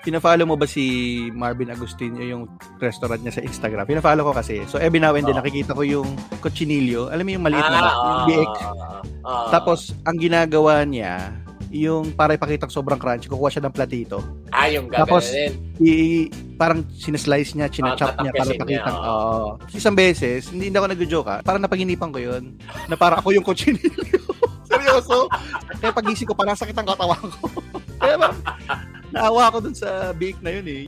Pina-follow mo ba si Marvin Agustinio yung restaurant niya sa Instagram? Pina-follow ko kasi. So every now and then Oo. nakikita ko yung cochinillo. Alam mo yung maliit na Ah, yung oo, biik. oo, oo. Tapos ang ginagawa niya, yung para ipakita sobrang crunchy, kukuha siya ng platito. ah, yung tapos, gagawin. I, parang sinaslice niya, chinachop Ah, niya para ipakita. Oo. Isang beses, hindi, hindi ako nag-joke ha. Parang napaginipan ko yun. Na parang ako yung cochinillo. Seryoso. Kaya pagising ko, parang sakit ang katawan ko. Kaya parang, naawa ako dun sa bake na yun eh.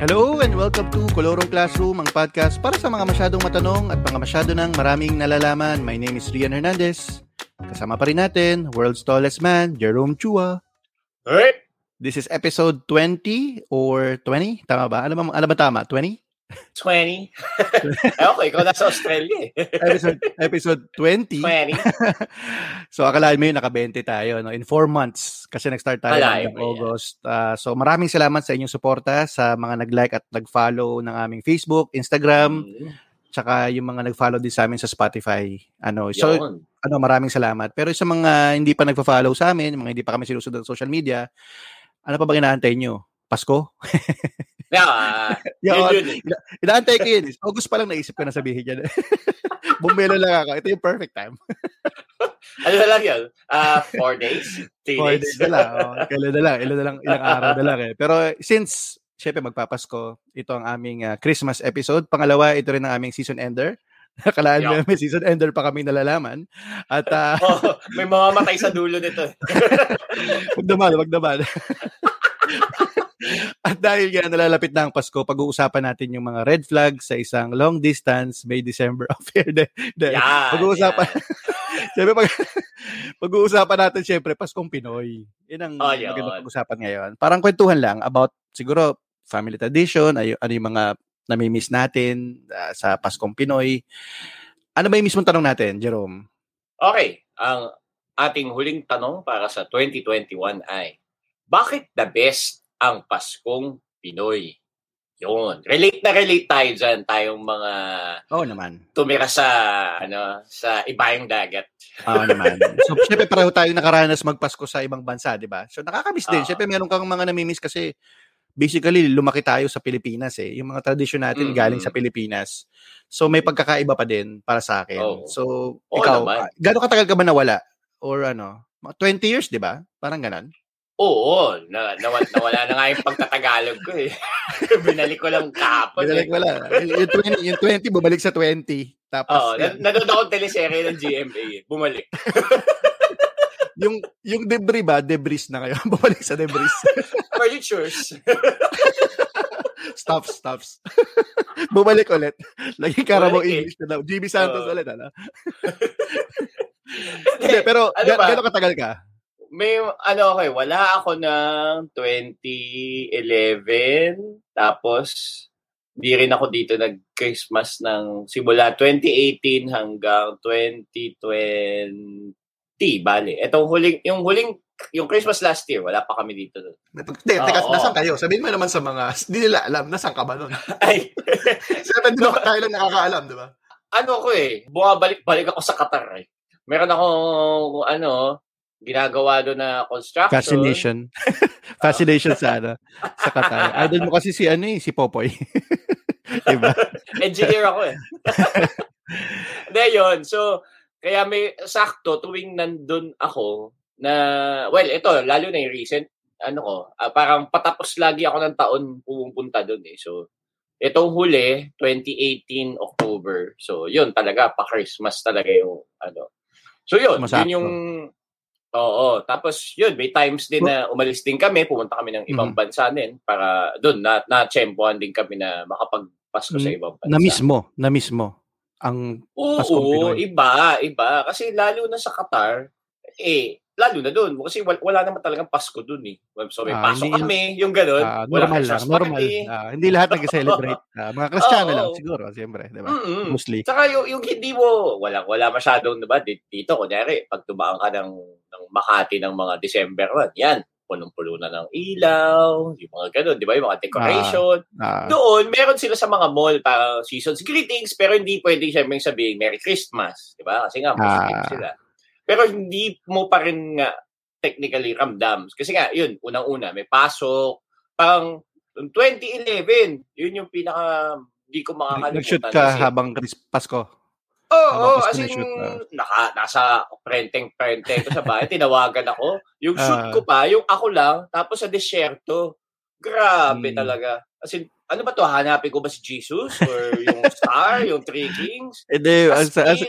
Hello and welcome to Kolorong Classroom, ang podcast para sa mga masyadong matanong at mga masyado ng maraming nalalaman. My name is Rian Hernandez. Kasama pa rin natin, world's tallest man, Jerome Chua. Hey! This is episode 20 or 20? Tama ba? Ano ba, ano ba tama? 20? 20. eh, okay, ikaw nasa Australia eh. Episode, episode 20. 20. so, akalain mo yun, naka-20 tayo. No? In 4 months. Kasi nag-start tayo ng. August. Ah, so, maraming salamat sa inyong suporta sa mga nag-like at nag-follow ng aming Facebook, Instagram, Mm, tsaka yung mga nag-follow din sa amin sa Spotify. Ano, so, Yun. ano, maraming salamat. Pero sa mga hindi pa nagfa-follow sa amin, mga hindi pa kami sinusunod sa social media, ano pa ba inaantay nyo? Pasko? Yeah, Yun, yun, yun. eh. ina- inaantay ko yun. eh. August pa lang naisip ko na sabihin yan. Bumelo lang ako. Ito yung perfect time. Ano na lang yun? Ah, four days? Three Four days? days na lang. Oh, kailan na lang. Ilan na lang. Ilang araw na lang eh. Pero since, syempre magpapasko, ito ang aming ah, Christmas episode. Pangalawa, ito rin ang aming season ender. Nakalaan Yeah. may season ender pa kami nalalaman. At ah, oh, may mamamatay sa dulo nito. eh. wag naman, wag naman. At dahil nga nalalapit na ang Pasko, pag-uusapan natin yung mga red flags sa isang long distance May December affair. De, de, Yan. pag-uusapan, yan. Siyempre, pag, pag-uusapan natin, siyempre, Paskong Pinoy. Yan ang Oh, yun. magandang pag-usapan ngayon. Parang kwentuhan lang about, siguro, family tradition, ay, ano yung mga namimiss natin ah, sa Paskong Pinoy. Ano ba yung mismong tanong natin, Jerome? Okay, ang ating huling tanong para sa 2021 ay, bakit the best ang Paskong Pinoy? Yun. Relate na relate tayo dyan, tayong mga Oo naman. tumira sa, ano, sa ibayang dagat. Oo naman. So, syempre, pareho tayong nakaranas magpasko sa ibang bansa, di ba? So, nakakamiss din. Oo. Syempre, meron kang mga namimiss kasi basically, lumaki tayo sa Pilipinas eh. Yung mga tradisyon natin Mm. galing sa Pilipinas. So, may pagkakaiba pa din para sa akin. Oo. So, ikaw, naman. ah, gaano katagal ka ba nawala? Or ano? Mga 20 years, di ba? Parang ganon. Oo, na, nawala, nawala na nga yung pagtatagalog ko eh. Binalik ko lang kahapon. Binalik eh. wala. yung 20, yung 20, bumalik sa 20. Tapos, Oo, na, nanood ako teleserye ng GMA. eh. Bumalik. yung, yung debris ba? Debris na ngayon. bumalik sa debris. Furnitures. stops, stops. Bumalik ulit. Carabao Bumalik eh. English na daw. GB Santos Oo. ulit, ano? Hindi, pero Ano ga- gano'ng katagal ka? May, ano okay, wala ako ng 2011. Tapos, di rin ako dito nag-Christmas ng simula 2018 hanggang 2020. Bale, etong huling, yung huling, yung Christmas last year, wala pa kami dito. Hindi, teka, Oo. nasan kayo? Sabihin mo naman sa mga, hindi nila alam, nasan ka ba nun? Ay, Sabi, hindi naman tayo lang nakakaalam, di ba? ano ko eh, bumabalik-balik ako sa Qatar eh. Meron akong, ano, ginagawa doon na construction. Fascination. Fascination sa ano, sa Qatar. Idol mo kasi si ano eh, si Popoy. diba? Engineer ako eh. Hindi, yun. So, kaya may sakto tuwing nandun ako na, well, ito, lalo na yung recent, ano ko, ah, parang patapos lagi ako ng taon pumupunta doon eh. So, itong huli, 2018 October. So, yun talaga, pa-Christmas talaga yung, ano. So, yun, Masakto. yun yung, oo. Tapos, yun, may times din na umalis din kami, pumunta kami ng ibang Mhm. bansa din para doon, na, na-tsempohan din kami na makapagpasko sa Mm, ibang bansa. Na mismo, na mismo. Ang Paskong Oo, Pinoy. iba, iba. Kasi lalo na sa Qatar, eh, lalo na doon. Kasi wala, wala naman talagang Pasko doon eh. So may Ah, pasok hindi- kami, yung gano'n. ah, normal lang, normal. Ah, hindi lahat nag-celebrate. Ah, mga Kristiyano Oo. lang siguro, siyempre, di ba? Mm-mm. Mostly. Tsaka yung, yung hindi mo, wala, wala masyadong, diba, di- dito, kunyari, pag tumaan ka ng, ng Makati ng mga December 1, yan, punong-puno na ng ilaw, yung mga ganun, di ba? Yung mga decoration. Ah, Doon, meron sila sa mga mall para season's greetings, pero hindi pwede siyempre sabihin Merry Christmas, di ba? Kasi nga, positive Ah. sila. Pero hindi mo pa rin nga technically ramdam. Kasi nga, yun, unang-una, may pasok. Parang 2011, yun yung pinaka, hindi ko makakalimutan. nag-shoot ka kasi- habang Pasko. Oo, oh, Pasko as in, ka. naka, nasa prenteng-prente ko sa bahay, tinawagan ako. Yung shoot Ah. ko pa, yung ako lang, tapos sa desyerto. Grabe Hmm. talaga. As in, ano ba to? Hanapin ko ba si Jesus? Or yung star? yung Three Kings? Hindi, As as, as.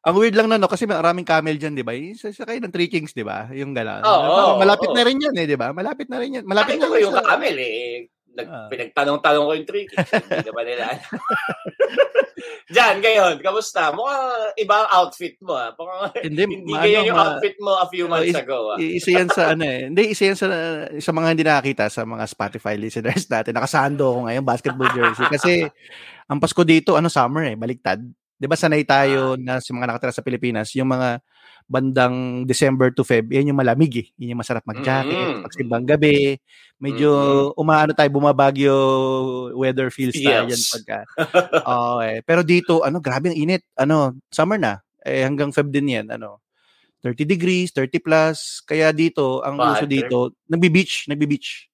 Ang weird lang na, no? Kasi maraming camel dyan, di ba? Sa, sa kayo ng Three Kings, di ba? Yung. Oo, Parang oo, malapit oo. na rin yan, eh, di ba? Malapit na rin yan. Malapit Nakita na ko yung sa- camel eh. Nag, Ah. Pinagtanong-tanong ko yung Three Kings. Hindi naman nila. Diyan, ngayon, kamusta? Mukhang iba ang outfit mo. Ah. Mukhang, Hindi, hindi ma- ganyan ano, yung ma- outfit mo a few Oh, months is- ago. Ah. I- isa yan sa ano eh. Hindi, isa yan sa, sa mga hindi nakakita sa mga Spotify listeners natin. Nakasando ako ngayon, basketball jersey. Kasi ang Pasko dito, ano, summer eh, baliktad. Di ba sanay tayo na sa mga nakatira sa Pilipinas, yung mga bandang December to Feb, yan yung malamig eh. Yan yung masarap mag-jacket, Mm. pagsimbang gabi. Medyo umaano tayo, bumabagyo weather feels tayo Feels. dyan pagka. Oo eh. Pero dito, ano, grabe ang init. Ano, summer na. Eh, hanggang Feb din yan. Ano, 30 degrees, 30 plus. Kaya dito, ang Bad uso dito, nagbi-beach, nagbi-beach.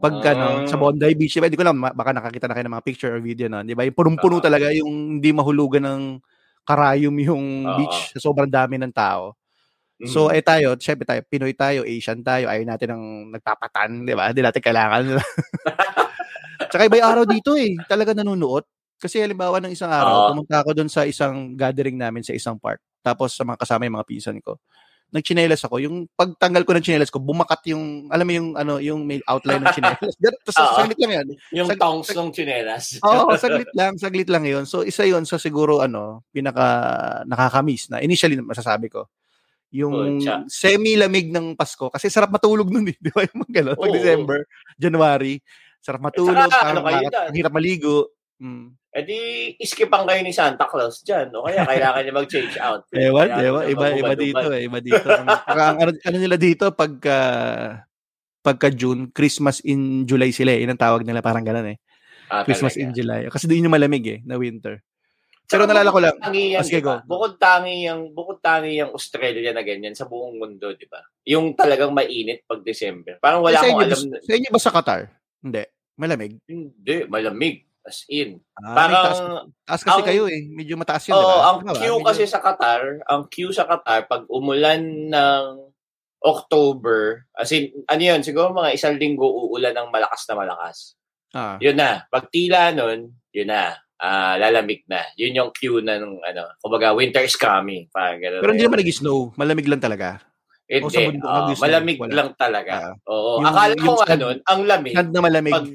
Pag Ah. ano, sa Bondi Beach, diba, hindi ko lang, baka nakakita na kayo ng mga picture or video na, di ba? Yung punong-puno Ah. talaga, yung hindi mahulugan ng karayom yung Ah. beach sa sobrang dami ng tao. So, Mm. eh tayo, syempre tayo, Pinoy tayo, Asian tayo, ayaw natin ng nagpapatan, di ba? Hindi natin kailangan. Tsaka iba araw dito eh. Talaga nanunuot. Kasi halimbawa ng isang araw, Oo. pumunta ako doon sa isang gathering namin sa isang park. Tapos sa mga kasama yung mga pisan ko. Nagchinelas ako. Yung pagtanggal ko ng chinelas ko, bumakat yung, alam mo yung, ano, yung may outline ng chinelas. Ganun, Tapos Oo. saglit lang yan. yung sag- tongs sag- ng chinelas. Oo, saglit lang, saglit lang yun. So, isa yun sa siguro, ano, pinaka nakakamiss na initially masasabi ko. Yung Pucha. semi-lamig ng Pasko. Kasi sarap matulog nun eh. Di ba? Yung mga ganun. Pag. December, January, sarap matulog, saka, ano kayo ang hirap maligo. Mm. Eh di, iskipan kayo ni Santa Claus dyan. O kaya kailangan niya mag-change out. Ewan, Kaya ewan. Iba, iba dito eh. Iba dito. Ang, saka ang ano, ano nila dito, pagka, pagka June, Christmas in July sila eh. Yun ang tawag nila, parang ganun eh. Ah, Christmas talaga. in July. Kasi doon yung malamig eh, na winter. Pero nalala ko lang, tangi yan, sige, di ba? go. Bukod tangi yung bukod tangi yung Australia na ganyan sa buong mundo, di ba? Yung talagang mainit pag December. Parang wala akong alam. ba- sa inyo ba sa Qatar? Hindi. Malamig. Hindi, malamig. As in. Ah, Parang, taas, taas kasi ang- kayo eh. Medyo mataas yun, Oo, di ba? ang Tama ba? queue Medyo- kasi sa Qatar, ang queue sa Qatar, pag umulan ng October, as in, ano yun, siguro mga isang linggo uulan ng malakas na malakas. Ah. Yun na. Pag tila nun, yun na. Ah, lalamig na. Yun yung cue na ng, ano, kumbaga, winter is coming. Parang ganun Pero hindi naman nag-snow. Malamig lang talaga. Hindi. nag-snow? malamig Wala. lang talaga. Ah. Oo. Yung- Akala ko yung sand- nun, ang lamig. Sand na malamig. Pag,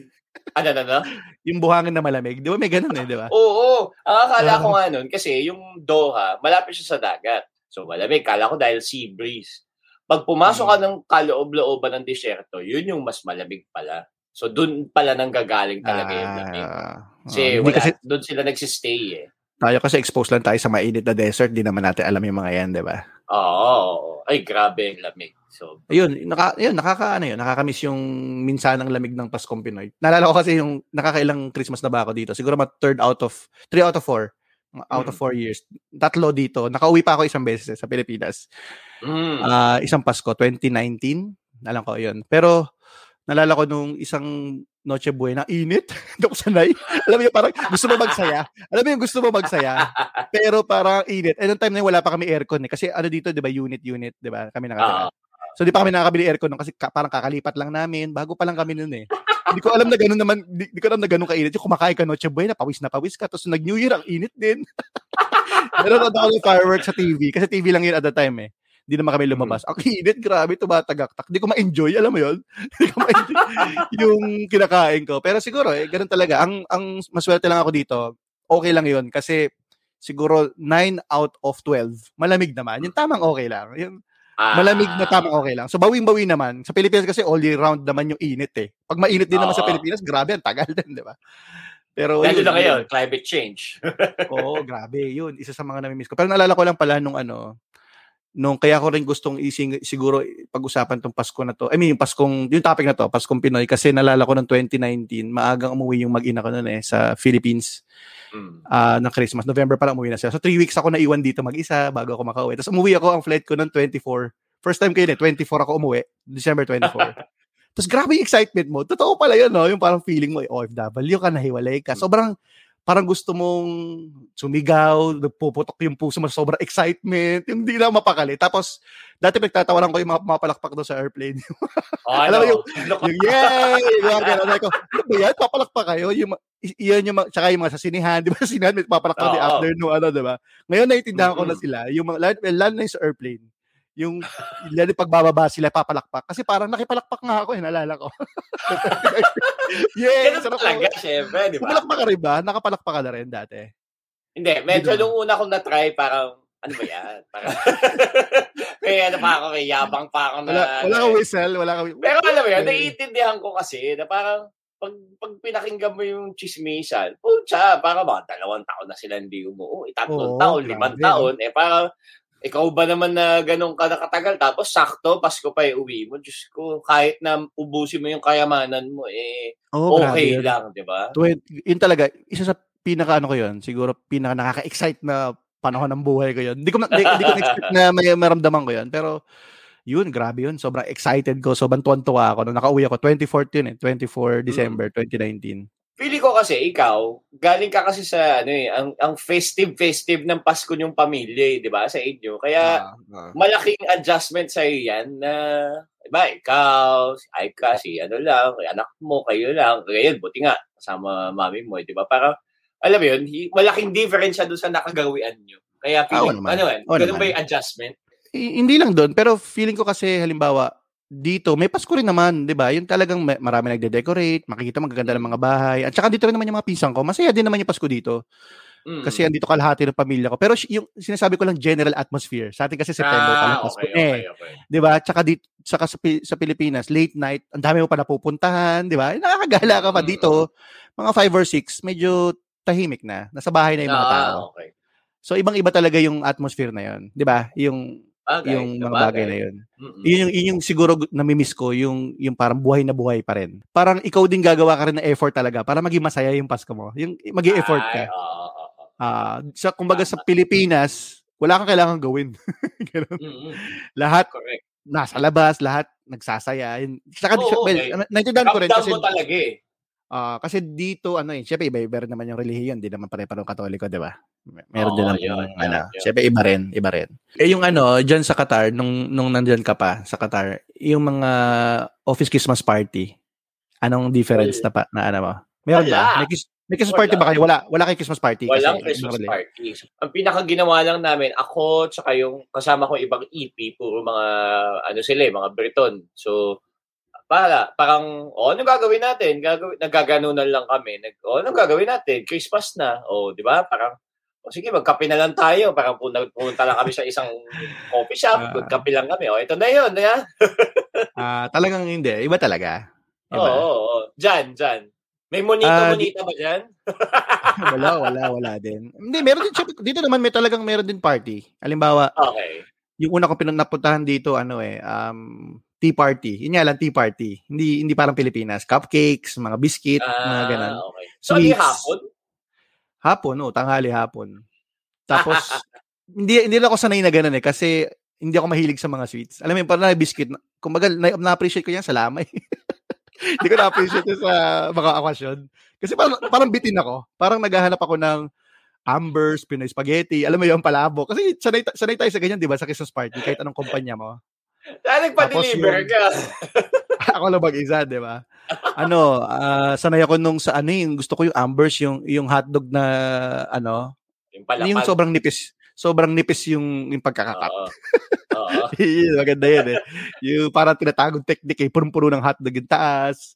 ano, ano, ano? Yung buhangin na malamig. Di ba may ganun eh, di ba? Oo. Ang akala ko nga nun, kasi yung Doha, malapit siya sa dagat. So, malamig. Kala ko dahil sea breeze. Pag pumasok ka ng kaloob-looban ng disyerto, yun yung mas malamig pala. So, dun pala nang gagaling talaga yung lamig. Ah, Kasi, ah, hindi wala, kasi doon sila nagsistay eh. tayo kasi exposed lang tayo sa mainit na desert. Di naman natin alam yung mga yan, di ba? Oo. oo. Ay, grabe yung lamig. So, Ayun, naka, yun, nakaka, ano yun, nakakamiss yung minsanang lamig ng Paskong Pinoy. Naalala ko kasi yung nakakailang Christmas na ba ako dito. Siguro ma third out of, three out of four. Mga Out of Mm. four years. Tatlo dito. Nakauwi pa ako isang beses eh, sa Pilipinas. mm, Ah, isang Pasko, 2019. Alam ko yun. Pero, nalala ko nung isang Noche Buena, init. Hindi ako sanay. Alam mo yun, parang gusto mo magsaya. Alam mo yung gusto mo magsaya. pero parang init. And nung time na yun, wala pa kami aircon eh. Kasi ano dito, di ba, unit, unit, di ba? Kami nakatira. Oo. So, di pa kami nakakabili aircon nun kasi ka- parang kakalipat lang namin. Bago pa lang kami nun eh. Hindi ko alam na gano'n naman, di, di ko alam na gano'n kainit. Yung kumakain ka Noche Buena, pawis na pawis ka. Tapos nag-New Year, ang init din. Meron ako ng fireworks sa TV. Kasi TV lang yun at the time eh. Hindi naman kami lumabas. Ang init, grabe, tumatagaktak. Hindi ko ma-enjoy, alam mo yun? Hindi ko ma-enjoy yung kinakain ko. Pero siguro, eh, ganun talaga. Ang, ang maswerte lang ako dito, okay lang yun. Kasi siguro 9 out of 12, malamig naman. Yung tamang okay lang. Yung Ah, malamig na tamang okay lang. So, bawing-bawi naman. Sa Pilipinas kasi all year round naman yung init eh. Pag mainit din naman sa Oo. Pilipinas, grabe, ang tagal din, di ba? Pero Lalo yun, na ngayon, climate change. Oo, grabe. Yun, isa sa mga namimiss ko. Pero naalala ko lang pala nung ano, nung kaya ko rin gustong ising, siguro pag-usapan tong Pasko na to. I mean, yung Paskong, yung topic na to, Paskong Pinoy, kasi nalala ko ng 2019, maagang umuwi yung mag-ina ko noon eh, sa Philippines. Mm. Uh, ng Christmas. November para umuwi na siya. So, three weeks ako naiwan dito mag-isa bago ako makauwi. Tapos umuwi ako, ang flight ko noong 24. First time ko yun eh, 24 ako umuwi. December 24. Tapos grabe yung excitement mo. Totoo pala yun, no? Yung parang feeling mo, eh, OFW ka, nahiwalay ka. Sobrang, parang gusto mong sumigaw, nagpuputok yung puso mo, sobrang excitement, yung hindi na mapakali. Tapos, dati pinagtatawanan ko yung mga mapalakpak doon sa airplane. Oh, Alam mo yung, yung yay! Yung gano'n. Ako, ano ba yan? Papalakpak kayo? Yung, yun yung, tsaka yung mga sa sinihan, di ba? Sinihan, may papalakpak oh, di after no, ano, di ba? Ngayon, naiintindihan mm-hmm. ko na sila. Yung mga, lalo na yung sa airplane yung lalo pagbababa sila papalakpak. Kasi parang nakipalakpak nga ako eh, nalala ko. yeah, Ganun talaga, syempre, di ba? Pumalakpak ka rin ba? Nakapalakpak ka na rin dati? Hindi, medyo nung una kong na-try, parang, ano ba yan? Parang, may ano pa ako, may yabang pa ako na... Wala, wala kang whistle, wala kang Pero alam mo yun, naiintindihan ko kasi na parang, pag, pag pinakinggan mo yung chismisan, putya, parang mga dalawang taon na sila hindi umuwi, tatlong oh, taon, limang taon, eh parang ikaw ba naman na ganun ka nakatagal? Tapos sakto Pasko pa uwi mo. Diyos ko kahit na ubusin mo yung kayamanan mo eh oh, okay grabe. lang di ba? Yun talaga isa sa pinaka ano ko yun siguro pinaka nakaka-excite na panahon ng buhay ko yun. Hindi ko hindi, hindi ko expect na may maramdaman ko yun. Pero yun grabe yun. Sobrang excited ko sobrang tuwan-tuwa ako. Nung nakauwi ako 24 yun eh 24 December mm. 2019 Pili ko kasi ikaw, galing ka kasi sa ano eh, ang ang festive festive ng Pasko yung pamilya, eh, 'di ba? Sa inyo. Kaya uh, uh. malaking adjustment sa iyo 'yan na iba ikaw, si Aika, si ano lang, anak mo, kayo lang. Ngayon, buti nga kasama mami mo, eh, 'di ba? Para alam mo 'yun, malaking difference doon sa nakagawian niyo. Kaya feeling, oh, ano yan, ganun ba yung adjustment? hindi lang doon, pero feeling ko kasi halimbawa, dito, may Pasko rin naman, 'di ba? Yung talagang marami nagde-decorate, makikita magaganda ng mga bahay. At saka dito rin naman yung mga pinsan ko. Masaya din naman yung Pasko dito. Mm. Kasi andito kalahati ng pamilya ko. Pero yung sinasabi ko lang general atmosphere. Sa atin kasi September ah, pa lang Pasko. Okay, okay, eh, okay. 'Di ba? Tsaka dito saka sa, sa Pilipinas, late night, ang dami mo pa napupuntahan, 'di ba? Nakakagala ka pa mm. dito. Mga 5 or 6, medyo tahimik na. Nasa bahay na yung mga ah, tao. Okay. So ibang-iba talaga yung atmosphere na 'yon, 'di ba? Yung Bagay, yung mga bagay. bagay na yun. Mm-mm. Yun yung, yun yung siguro nami-miss ko, yung, yung parang buhay na buhay pa rin. Parang ikaw din gagawa ka rin ng effort talaga para maging masaya yung Pasko mo. Yung maging effort ka. Oh, oh, Uh, sa, kumbaga sa Pilipinas, wala kang kailangan gawin. lahat, Correct. nasa labas, lahat nagsasaya. Saka, oh, okay. well, naintindihan ko rin. Kasi, mo talaga eh. Uh, kasi dito, ano eh, syempre iba-iba rin naman yung relihiyon. Hindi naman pare-pareho katoliko, di ba? Meron oh, din naman, yun, ano, yun. syempre iba rin, iba rin. Eh yung ano, dyan sa Qatar, nung, nung nandyan ka pa sa Qatar, yung mga office Christmas party, anong difference well, na pa, na ano mo? Meron wala. ba? May, may Christmas wala. party ba kayo? Wala, wala kay Christmas party. Walang kasi, Christmas ano, party. Ang pinaka ginawa lang namin, ako, tsaka yung kasama ko ibang EP, puro mga, ano sila, eh, mga Breton. So, para parang oh ano gagawin natin gagawin nagaganunan lang kami nag oh ano gagawin natin Christmas na oh di ba parang o sige, magkape na lang tayo. Parang pumunta lang kami sa isang coffee shop, uh, magkape lang kami. O, ito na yun. Ya? uh, talagang hindi. Iba talaga. Iba. Oo, oo, oo. Diyan, diyan. May monita-monita uh, ba dyan? wala, wala, wala din. Hindi, meron din. Dito naman may talagang meron din party. Halimbawa, okay. yung una ko pinapuntahan dito, ano eh, um, tea party. Yun nga lang, tea party. Hindi hindi parang Pilipinas. Cupcakes, mga biscuit, uh, mga ganun. Okay. So, Sweets. hapon? Hapon, oh, tanghali hapon. Tapos, hindi hindi lang ako sanay na ganun eh kasi hindi ako mahilig sa mga sweets. Alam mo yun, parang na biscuit. Kumbaga, na, na-appreciate ko yan sa lamay. hindi ko na-appreciate sa mga akwasyon. Kasi parang, parang bitin ako. Parang naghahanap ako ng Ambers, Pinoy Spaghetti, alam mo yung palabo. Kasi sanay, sanay tayo sa ganyan, di ba, sa Christmas party, kahit anong kumpanya mo. Dahil nagpa-deliver ka. ako lang mag-isa, di ba? ano, uh, sanay ako nung sa ano yung gusto ko yung Ambers, yung yung hotdog na ano, yung, palapal. yung sobrang nipis. Sobrang nipis yung, yung pagkakakat. Oo. Oo. maganda yan eh. Yung parang tinatagong technique eh, punong-puno ng hotdog yung taas.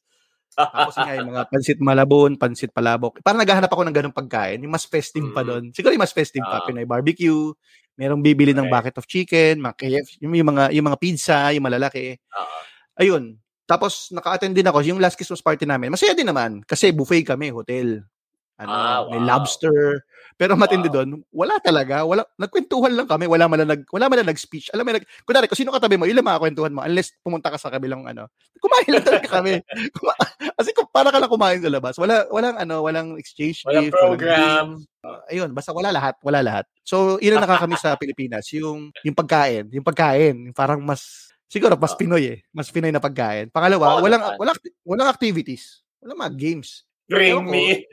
Tapos nga yung mga pansit malabon, pansit palabok. Parang naghahanap ako ng ganung pagkain. Yung mas festive mm. pa doon. Siguro yung mas festive uh, pa. Pinoy barbecue. Merong bibili ng bucket of chicken, mga KF, yung, yung, mga, yung mga pizza, yung malalaki. Uh, Ayun. Tapos naka-attend din ako yung last Christmas party namin. Masaya din naman kasi buffet kami, hotel. Ano, ah, wow. may lobster, Pero matindi wow. doon, wala talaga. Wala, nagkwentuhan lang kami. Wala man nag, wala man nag-speech. Alam mo, nag, kunwari, kung sino katabi mo, ilan mga kwentuhan mo, unless pumunta ka sa kabilang ano. Kumain lang talaga kami. Kuma, kasi kung para ka lang kumain sa labas. Wala, walang ano, walang exchange walang gift. program. Walang uh, ayun, basta wala lahat. Wala lahat. So, yun ang nakakamiss sa Pilipinas. Yung, yung pagkain. Yung pagkain. Parang mas, siguro, mas Pinoy eh. Mas Pinoy na pagkain. Pangalawa, oh, walang, walang, walang activities. Walang mga games. Bring me.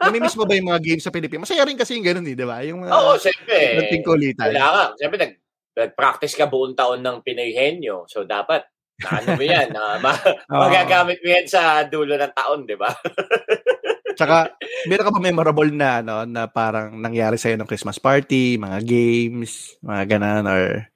Namimiss mo ba yung mga games sa Pilipinas? Masaya rin kasi yung ganun eh, di ba? Yung mga, Oo, siyempre. Tingkulitan. Wala ka. Siyempre, nag, nag-practice ka buong taon ng Pinoy Henyo. So, dapat, ano mo yan? Na, ma- magagamit mo yan sa dulo ng taon, di ba? Tsaka, meron ka ba memorable na, ano, na parang nangyari sa'yo ng Christmas party, mga games, mga ganan, or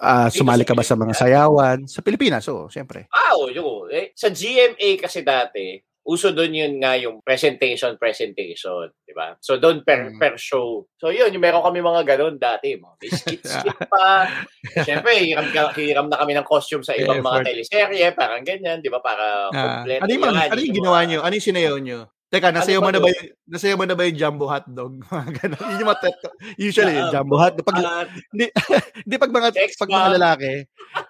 uh, sumali ka ba sa mga sayawan? Sa Pilipinas, oo, oh, siyempre. Ah, oo, yun. Eh, sa GMA kasi dati, uso doon yun nga yung presentation, presentation, di ba? So doon per, mm. per show. So yun, yung meron kami mga ganun dati, mga biscuit-skit pa. Siyempre, hiram, hiram na kami ng costume sa ibang mga teleserye, parang ganyan, di ba? Para uh, complete. Ano yung, ano yung ginawa nyo? Ano yung sinayaw nyo? Teka, nasayaw ano mo na ba yung, nasayaw mo na ba yung jumbo hotdog? Mga ganun. Yun yung matet, usually, yung jumbo hotdog. Pag, uh, hindi, hindi pag mga, pag mga lalaki,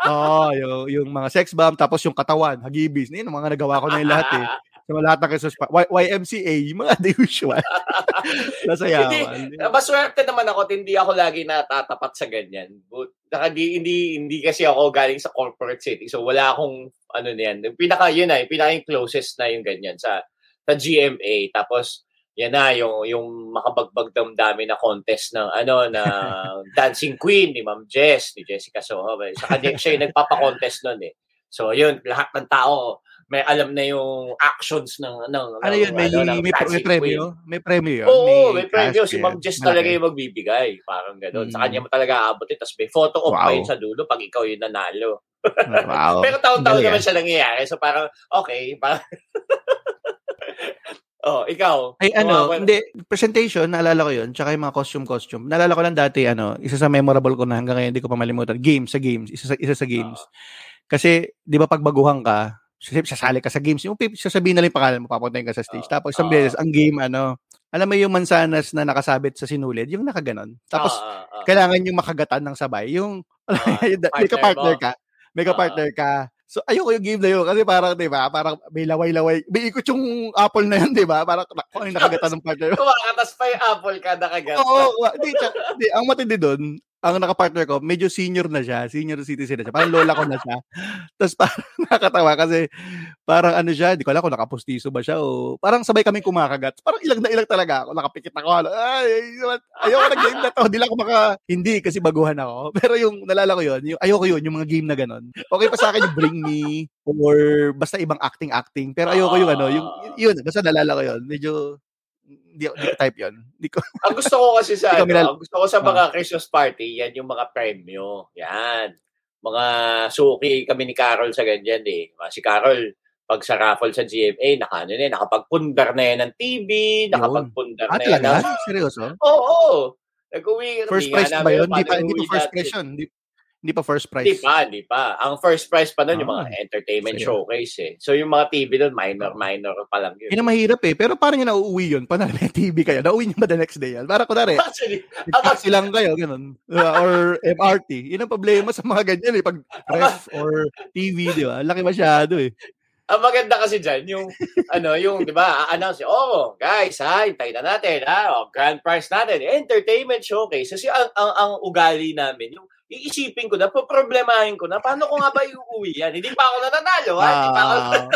oh, yung, yung mga sex bomb, tapos yung katawan, hagibis. Yun, mga nagawa ko na yung lahat eh sa lahat ng Quezon y- YMCA, mga the usual. Nasayawan. hindi, maswerte naman ako hindi ako lagi natatapat sa ganyan. But, hindi, hindi, hindi kasi ako galing sa corporate city. So, wala akong, ano niyan. Pinaka, yun na, yung pinaka yung closest na yung ganyan sa, sa GMA. Tapos, yan na, yung, yung makabagbag damdamin na contest ng, ano, na Dancing Queen ni Ma'am Jess, ni Jessica Soho. Sa kanya, siya yung nagpapa-contest nun eh. So, yun, lahat ng tao, may alam na yung actions ng ng ano yun? May ano, may, may premyo? May premyo oo may, may premyo. si Ma'am Jess talaga yung magbibigay parang ganoon mm. sa kanya mo talaga aabotin tapos may photo op wow. pa yun sa dulo pag ikaw yung nanalo. Wow. Pero taon-taon naman siya nangyayari so parang okay parang Oh, ikaw. Ay ano, well, hindi presentation naalala ko 'yon, tsaka yung mga costume costume. Naalala ko lang dati ano, isa sa memorable ko na hanggang ngayon hindi ko pa malimutan, games sa games, isa sa isa sa games. Uh, Kasi 'di ba pag baguhan ka, sasali ka sa games, yung sasabihin na lang pangalan mo, papuntahin ka sa stage. Uh, Tapos isang uh, beses, ang game, ano, alam mo yung mansanas na nakasabit sa sinulid, yung nakaganon. Tapos, uh, uh, uh, kailangan yung makagatan ng sabay. Yung, uh, may ka-partner ka, may ka-partner ka, So, ayoko yung game na yun. Kasi parang, di ba, parang may laway-laway. May ikot yung apple na yun, di ba? Parang, kung ano yung nakagatan ng partner. Kumakatas pa yung apple ka, nakagatan. Oo, hindi, hindi, ang matindi doon, ang nakapartner ko, medyo senior na siya, senior citizen na siya. Parang lola ko na siya. Tapos parang nakakatawa kasi parang ano siya, di ko alam kung nakapustiso ba siya o parang sabay kaming kumakagat. Parang ilang na ilang talaga ako, nakapikit ako. Ano, ay, ayoko na game na to, hindi lang ako maka, hindi kasi baguhan ako. Pero yung nalala ko yun, yung, ayoko yun, yung mga game na ganun. Okay pa sa akin yung Bring Me or basta ibang acting-acting. Pero ayoko yung ano, yung, yun, basta nalala ko yun. Medyo hindi, hindi ko type yun. Hindi ko. ang gusto ko kasi sa, ano, minal- ang gusto ko sa mga uh, Christmas party, yan yung mga premyo. Yan. Mga suki kami ni Carol sa ganyan eh. Si Carol, pag sa raffle sa GMA, naka, ano, na, nakapagpundar na yan ng TV, nakapagpundar ah, na yan. Ah, talaga? Seryoso? Oo. Oh, oh. Nag-uwi. First prize ba yun? Hindi pa, hindi pa first prize yun. Hindi, hindi pa first prize. Hindi pa, hindi pa. Ang first prize pa nun, ah, yung mga ah, entertainment so, showcase eh. So yung mga TV doon, minor, minor pa lang yun. Yun ang mahirap eh. Pero parang yung nauuwi yun, paano may TV kayo? Nauuwi nyo ba the next day yan? Para kunwari, Actually, taxi lang kayo, ganun. or MRT. Yun ang problema sa mga ganyan eh. Pag ref or TV, di ba? Laki masyado eh. Ang maganda kasi dyan, yung, ano, yung, di ba, announce oh, guys, ha, hintayin na natin, ha, oh, grand prize natin, entertainment showcase. Kasi ang, ang, ang ugali namin, yung, iisipin ko na, problemahin ko na, paano ko nga ba iuwi yan? Hindi pa ako nananalo, ha? Hindi pa ako... Uh,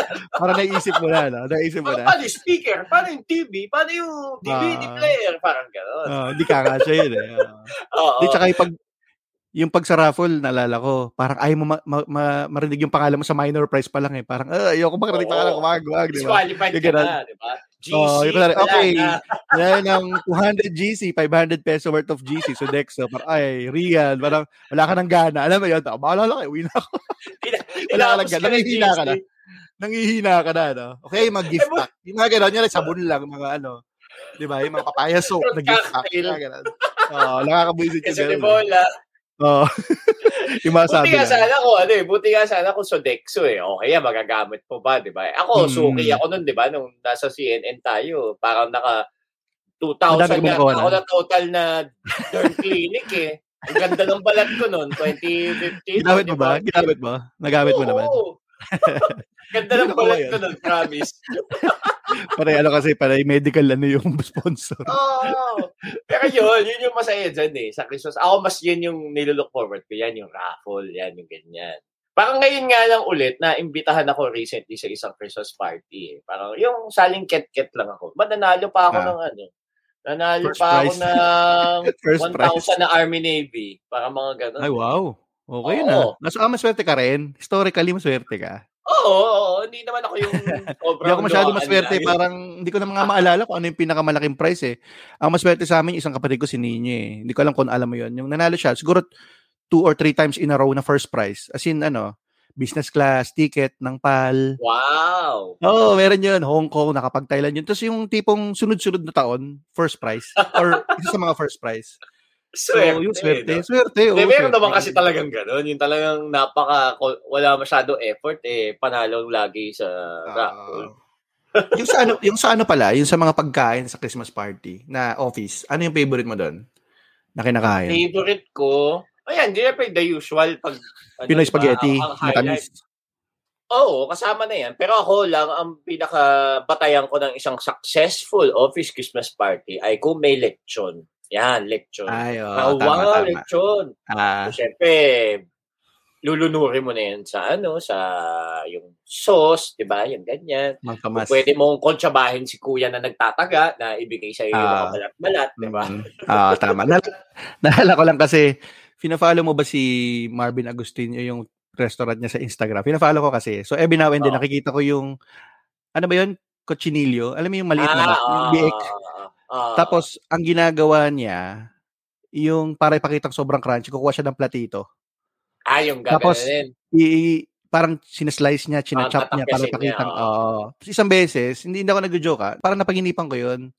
parang naisip mo na, no? Naisip mo na. Paano yung speaker? Paano yung TV? Paano yung DVD uh, player? Parang gano'n. Uh, hindi kakasya yun, eh. Uh. Di, tsaka yung pag, yung pag sa raffle, naalala ko, parang ayaw mo ma- ma- ma- marinig yung pangalan mo sa minor prize pa lang eh. Parang, ah, ayoko makarinig pangalan, wag, wag, di ba? Disqualified ka na, di ba? GC. Oh, yung kunwari, okay, yan ang 200 GC, 500 peso worth of GC. So, Dexo, parang, ay, real, parang, wala ka ng gana. Alam mo yun, bahala lang, uwi na ako. wala ka ng gana. Nangihina ka na. Nangihina ka na, no? Okay, mag-gift pack. Yung mga gano'n, yan, sabon lang, mga ano. Di ba? Yung mga papaya soap na gift pack. Mga gano'n. Oo, nakakabuisit yung gano'n. Kasi bola. Oo. yung masabi Buti nga sana ko, ano eh, buti nga sana ko Sodexo eh. Okay, yan, magagamit po ba, di ba? Ako, hmm. suki ako nun, di ba? Nung nasa CNN tayo, parang naka 2,000 na ako na total na derm clinic eh. Ang ganda ng balat ko noon, 2015. Ginamit mo ba? Ginamit mo? Nagamit mo naman? Oo. ganda ng balat ko noon, promise. Pare ano kasi, pare medical ano yung sponsor. Oo. Oh, pero yun, yun yung masaya dyan eh, sa Christmas. Ako mas yun yung nilook forward ko. Yan yung raffle, yan yung ganyan. Parang ngayon nga lang ulit na imbitahan ako recently sa isang Christmas party eh. Parang yung saling ket-ket lang ako. Mananalo pa ako ah. ng ano. Nanalo First pa prize. ako ng 1,000 na Army Navy. Para mga ganun. Ay, wow. Okay Oo. na. Nasa ah, maswerte ka rin. Historically, maswerte ka. Oo, oo, hindi naman ako yung sobrang Hindi ako masyado maswerte. Nila. Parang hindi ko na mga maalala kung ano yung pinakamalaking prize eh. Ang maswerte sa amin, isang kapatid ko si Ninyo eh. Hindi ko alam kung alam mo yon Yung nanalo siya, siguro two or three times in a row na first prize. As in, ano, business class, ticket ng PAL. Wow! Oo, oh, meron yun. Hong Kong, nakapag-Thailand yun. Tapos yung tipong sunod-sunod na taon, first prize. Or isa sa mga first prize. Swerte. So, yung swerte. No? Swerte. Oh, De, meron naman kasi talagang gano'n. Yung talagang napaka, wala masyado effort, eh, panalo lagi sa uh, raffle. yung sa ano, yung sa ano pala, yung sa mga pagkain sa Christmas party na office, ano yung favorite mo doon? Na kinakain? Favorite ko, Ayan, pa the usual pag... Ano, Pinoy spaghetti, matamis. Oo, kasama na yan. Pero ako lang, ang pinaka-batayan ko ng isang successful office Christmas party ay kung may lechon. Yan, lechon. Ay, oh, Kawa, tama, tama. lechon. Ah. So, syempre, lulunurin mo na yan sa ano, sa yung sauce, di ba? Yung ganyan. Mangkamas. Pwede mong kontsabahin si kuya na nagtataga na ibigay sa iyo uh, yung balat-balat, di ba? Ah, uh, tama. Nal- naalala ko lang kasi Fina-follow mo ba si Marvin Agustin yung restaurant niya sa Instagram? Fina-follow ko kasi. So every now and then oh. nakikita ko yung ano ba 'yun? Cochinillo. Alam mo yung maliit ah, na yung biik. Uh, Tapos ang ginagawa niya yung para ipakita sobrang crunchy, kukuha siya ng platito. Ah, yung gagawin. Tapos, i, parang sinaslice niya, chinachop niya para ipakita. Oo. Uh, isang beses, hindi, hindi ako nag-joke ha, parang napaginipan ko yun,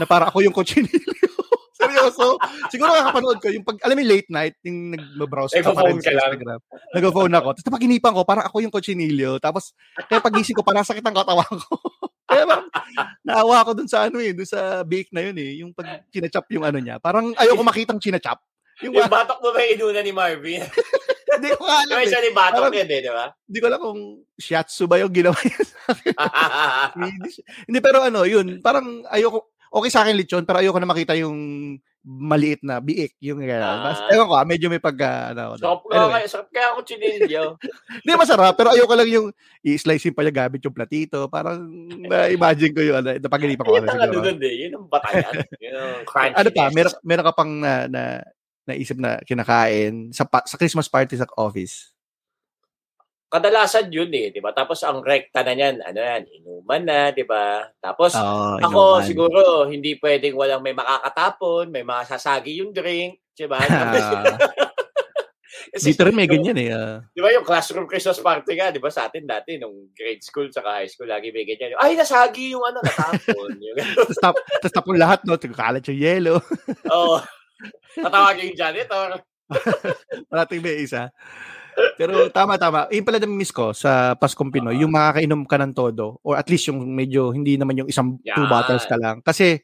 na para ako yung cochinillo. Seryoso. Siguro kakapanood ko, yung pag, alam mo late night, yung nag-browse ka pa rin sa Instagram. Nag-phone ako. Tapos napaginipan ko, parang ako yung kochinillo. Tapos, kaya pagising ko, parang sakit ang katawan ko. Kaya parang, naawa ako dun sa ano eh, dun sa bake na yun eh. Yung pag chinachop yung ano niya. Parang ayoko makitang chinachop. Yung, yung batok mo ba inuna ni Marvin? Hindi ko alam. Diba siya ni batok yun eh, di ba? Hindi ko alam kung shiatsu ba yung ginawa niya sa akin. Hindi, pero ano, yun, parang ayoko, okay sa akin lechon, pero ayoko na makita yung maliit na biik, yung gano'n. Ah. Ewan ko, ah, medyo may pag, uh, ano. Sarap anyway. kaya, sarap kaya ako chinilyo. Hindi, masarap, pero ayoko lang yung i-slice pa niya gamit yung platito. Parang, na-imagine ko yung, ano, napaginipan ko. Yun ang ano nun eh, yun ang batayan. yun ang crunchy. Ano pa, meron, meron ka pang na, na, naisip na kinakain sa, sa Christmas party sa office? Kadalasan yun eh, 'di ba? Tapos ang rekta na niyan, ano yan, inuman na, 'di ba? Tapos oh, ako inuman. siguro hindi pwedeng walang may makakatapon, may masasagi yung drink, 'di ba? Kasi, Dito rin may ganyan eh. Uh... Di ba yung classroom Christmas party nga, di ba sa atin dati, nung grade school saka high school, lagi may ganyan. Ay, nasagi yung ano, natapon. tapos, tap, tapos tapon lahat, no? Kalat yung yelo. Oo. oh, tatawagin yung janitor. Parating may isa. Pero tama tama. Yung pala na-miss ko sa Paskong Pinoy, uh, yung makakainom ka ng todo or at least yung medyo hindi naman yung isang yeah. two bottles ka lang. Kasi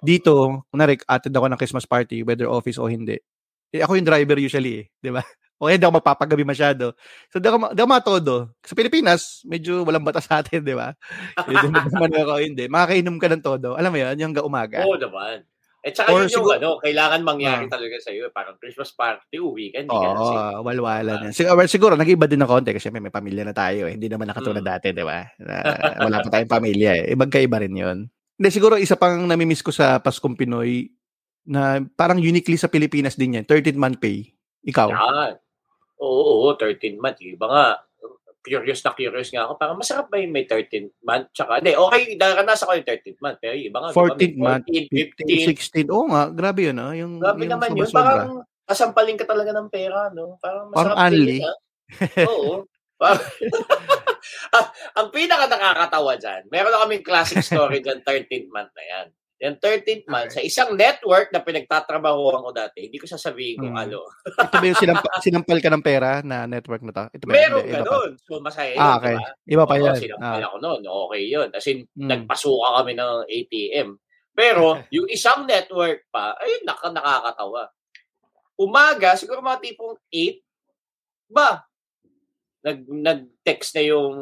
dito, kunwari attend ako ng Christmas party whether office o hindi. Eh, ako yung driver usually eh, 'di ba? O hindi ako mapapagabi masyado. So, di ako, di ako matodo. Sa Pilipinas, medyo walang batas sa atin, di ba? Hindi naman ako, hindi. Makakainom ka ng todo. Alam mo yun, yung umaga. Oo naman. At saka Or yun siguro, yung ano, kailangan mangyari uh, talaga sa iyo. Parang Christmas party, weekend. Oo, oh, walwala uh, Siguro, well, siguro nag-iba din ng konti kasi may, may pamilya na tayo. Eh. Hindi naman nakatulad mm. dati, di ba? Uh, wala pa tayong pamilya. Eh. Ibang kaiba rin yun. Hindi, siguro isa pang namimiss ko sa Paskong Pinoy na parang uniquely sa Pilipinas din yan. 13th month pay. Ikaw? Yan. Oo, oo, 13 month. Iba nga, curious na curious nga ako. Parang masarap ba yung may 13th month? Tsaka, hindi, okay, naranasan ko yung 13th month. Pero iba nga, 14th month, 15, 16. Oo nga, grabe yun, ah. Yung, grabe yung naman yun. Parang kasampaling ka talaga ng pera, no? Parang masarap parang din Oo. ah, ang pinaka nakakatawa dyan, meron na kaming classic story dyan, 13th month na yan. Yung 13th month, okay. sa isang network na pinagtatrabahuan ko dati, hindi ko sasabihin kung hmm. ano. Ito ba yung sinampa, sinampal ka ng pera na network na to? Ito ba, Meron ka nun. So, masaya yun. Ah, okay. Iba pa yan. Sinampal ah. ako nun. Okay yun. As in, hmm. nagpasuka kami ng ATM. Pero yung isang network pa, ay naka, nakakatawa. Umaga, siguro mga tipong 8, ba, nag, nag-text na yung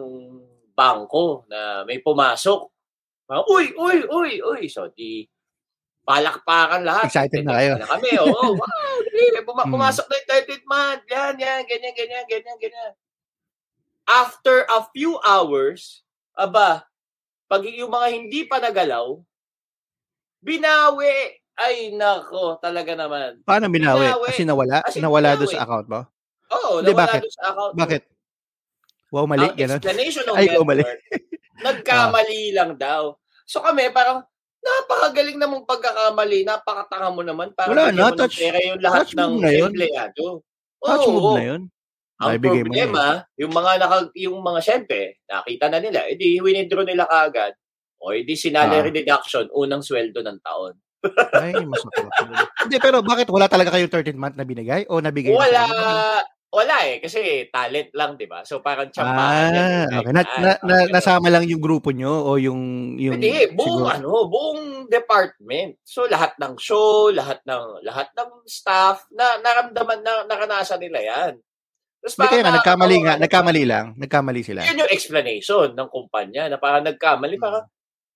bangko na may pumasok. Mga, uy, uy, uy, uy. So, di, palakpakan lahat. Excited na kayo. Na kami, oo. Oh, wow, dali, puma- Hmm. pumasok na yung 13th month. Yan, yan, ganyan, ganyan, ganyan, ganyan. After a few hours, aba, pag yung mga hindi pa nagalaw, binawi. Ay, nako, talaga naman. Paano binawi? Binawi. Kasi nawala? Kasi nawala doon sa account mo? Oo, Hindi, nawala bakit? doon sa account. mo. Bakit? Wow, mali. Ang Ganun. explanation ng Ay, ikaw mali. nagkamali lang daw. So kami, parang, napakagaling namang pagkakamali, napakatanga mo naman. Parang Wala na, touch- pera yung lahat touch ng na yun. empleyado. Touch Oo, move na yun. Ang Naibigay mo na problema, yung mga naka, yung mga syempre, nakita na nila, edi winidraw nila kaagad. O edi sinalary Ah. deduction, unang sweldo ng taon. Ay, masakit. Hindi, pero bakit wala talaga kayo 13th month na binigay? O nabigay na Wala, inyo? Wala eh, kasi talent lang, di ba? So parang tsampahan Ah, yan, okay. Na, kahit na, na, nasama lang yung grupo nyo o yung... yung Hindi, buong siguro- ano, buong department. So lahat ng show, lahat ng lahat ng staff na naramdaman na naranasan nila 'yan. Tapos Hindi kaya nga, nagkamali nga, nagkamali lang. Nagkamali sila. Yun yung explanation ng kumpanya na parang nagkamali, Hmm. parang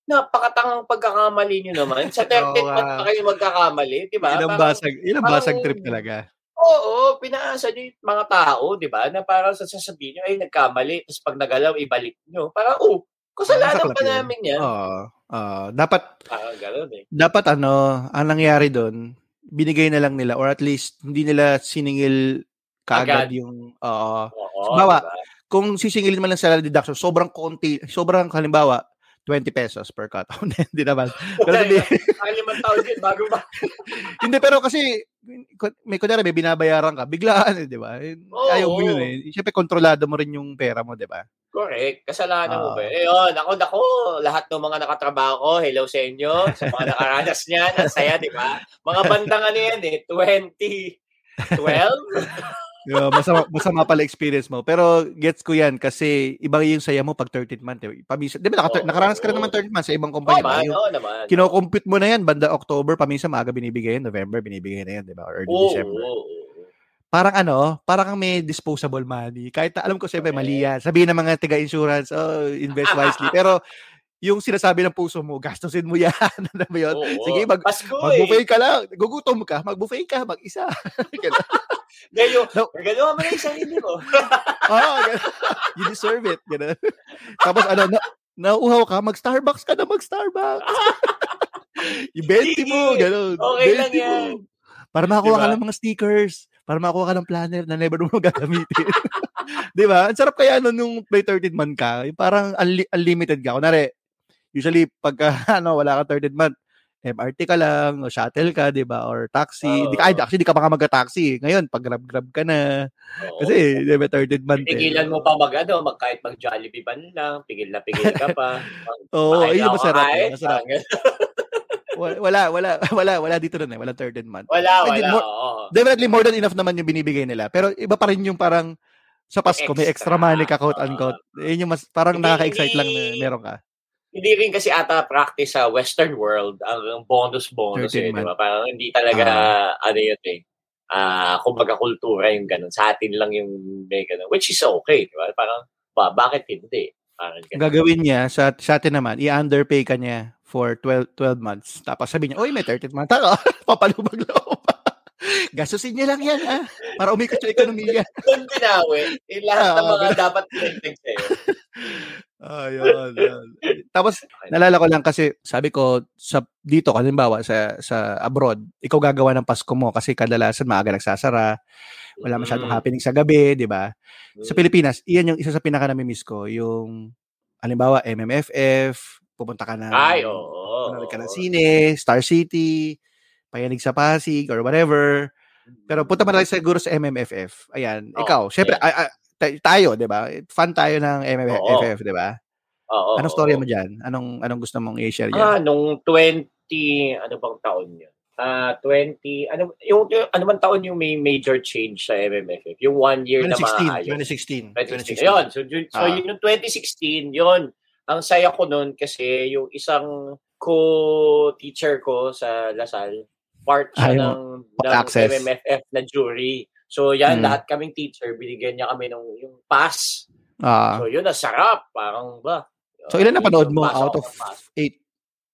napakatangang pagkakamali nyo naman. Sa 13th Oo, month ah. pa kayo magkakamali, di ba? Yun ang Parang- basag, yun ang parang- basag trip talaga. Oo, pinaasa nyo yung mga tao, di ba? Na parang sa sasabihin nyo, ay, nagkamali. Tapos pag nagalaw, ibalik nyo. Parang, oh, kasalanan pa namin yan. Oo. oo. dapat, Parang gano'n eh. dapat ano, ang nangyari doon, binigay na lang nila or at least hindi nila siningil kaagad Agad. yung, oo. Oo, Bawa, di ba? kung sisingilin man lang sa deduction, sobrang konti, sobrang halimbawa, 20 pesos per cut. Hindi naman. Pero sabi, Ang limang taon din, bago ba? hindi, pero kasi, may kunyari, may binabayaran ka, biglaan, eh, di ba? Oo. Ayaw mo yun eh. Siyempre, kontrolado mo rin yung pera mo, di ba? Correct. Kasalanan mo Ah. ba? Eh, yun. Ako, nako, lahat ng mga nakatrabaho ko, hello sa inyo, sa mga nakaranas niyan, ang saya, di ba? Mga bandang ano yan eh, 2012? Yeah, masama, masama pala experience mo. Pero gets ko yan kasi iba yung saya mo pag 13th month. Eh. Paminsan, di ba, naka, Oo. nakaranas ka rin naman 13th month sa ibang kumpanya. naman, Yung, oo naman. kinocompute mo na yan, banda October, paminsan maaga binibigay yan, November binibigay na yan, di ba? Or early Oo, December. oo, oo. Parang ano, parang kang may disposable money. Kahit alam ko siyempre mali yan. Sabihin ng mga tiga-insurance, oh, invest wisely. Pero yung sinasabi ng puso mo, gastusin mo yan. ano ba yun? Oo. Sige, mag, Pasko eh. mag-buffet ka lang. Gugutom ka, mag-buffet ka, mag-isa. Ganun. Ngayon, No. regalo mo na yung sarili mo. Oo, ganun. you deserve it. Ganun. Tapos ano, na, nauuhaw ka, mag-Starbucks ka na mag-Starbucks. I-20 mo, gano'n. Okay lang 20 mo. yan. Para makakuha ka Diba? ng mga stickers. Para makakuha ka ng planner na never mo gagamitin. Di ba? Ang sarap kaya nun nung play 13 month ka. Yung parang unli- unlimited ka. Kunwari, usually pagka ano, wala ka 13 month, MRT ka lang, o shuttle ka, di ba? Or taxi. Oo. Di ka, ay, actually, di ka pa magka-taxi. Ngayon, pag grab-grab ka na. Oo. Kasi, di ba, 13 month. eh. Pigilan mo pa mag, ano, mag, kahit mag Jollibee man lang, pigil na pigil ka pa. Oo, Makain ayun masarap. kahit, eh, Masarap. Wala, wala, wala, wala, dito rin eh. Wala 13 month. Wala, wala. more- oo. Definitely more than enough naman yung binibigay nila. Pero iba pa rin yung parang sa Pasko, may extra Extra. money ka, quote unquote. Yun yung mas, parang nakaka-excite lang na meron ka. Hindi rin kasi ata practice sa Western world ang bonus-bonus 13 eh, di ba? Parang hindi talaga, ano yun eh, ah kumbaga kultura yung ganun. Sa atin lang yung may ganun. Which is okay, di ba? Parang, ba, bakit hindi? Parang Ang ganun. gagawin niya, sa, sa atin naman, i-underpay ka niya for 12, 12 months. Tapos sabi niya, uy, may 13 month ako. Papalubag loob. Gastusin niya lang yan, ha? Para umikot yung ekonomiya. Doon binawi, yung lahat ng Oo, mga dapat pinagtag sa'yo. Ayun, yun. Tapos, nalala ko lang kasi, sabi ko, sa, dito, halimbawa, sa, sa abroad, ikaw gagawa ng Pasko mo kasi kadalasan maaga nagsasara, wala masyadong Mm. happening sa gabi, di ba? Sa Mm. Pilipinas, iyan yung isa sa pinaka namimiss ko, yung, halimbawa, MMFF, pupunta ka na, Ay, oo. manonood ka ng sine, Star City, payanig sa Pasig, or whatever. Pero punta man lang siguro sa MMFF. Ayan, Oo, ikaw, syempre, yeah. ay, ta- tayo, di ba? Fan tayo ng MMFF, di ba? Oo, Anong oo, story oo. mo dyan? Anong anong gusto mong i-share Ah, dyan? nung 20, ano bang taon yun? Ah, 20, ano, yung, yung, ano man taon yung may major change sa MMFF? Yung one year na 2016. maayos. 2016. 2016. Ayun, so, yun- so Ah. yun yung 2016, yun. Ang saya ko nun kasi yung isang ko, teacher ko sa Lasal, part siya Ay, ng, ng access. MMFF na jury. So yan, Mm. lahat kaming teacher, binigyan niya kami ng yung pass. Ah. So yun, nasarap. Parang ba? So, ilan na panood Yung mo out of ng pass. 8?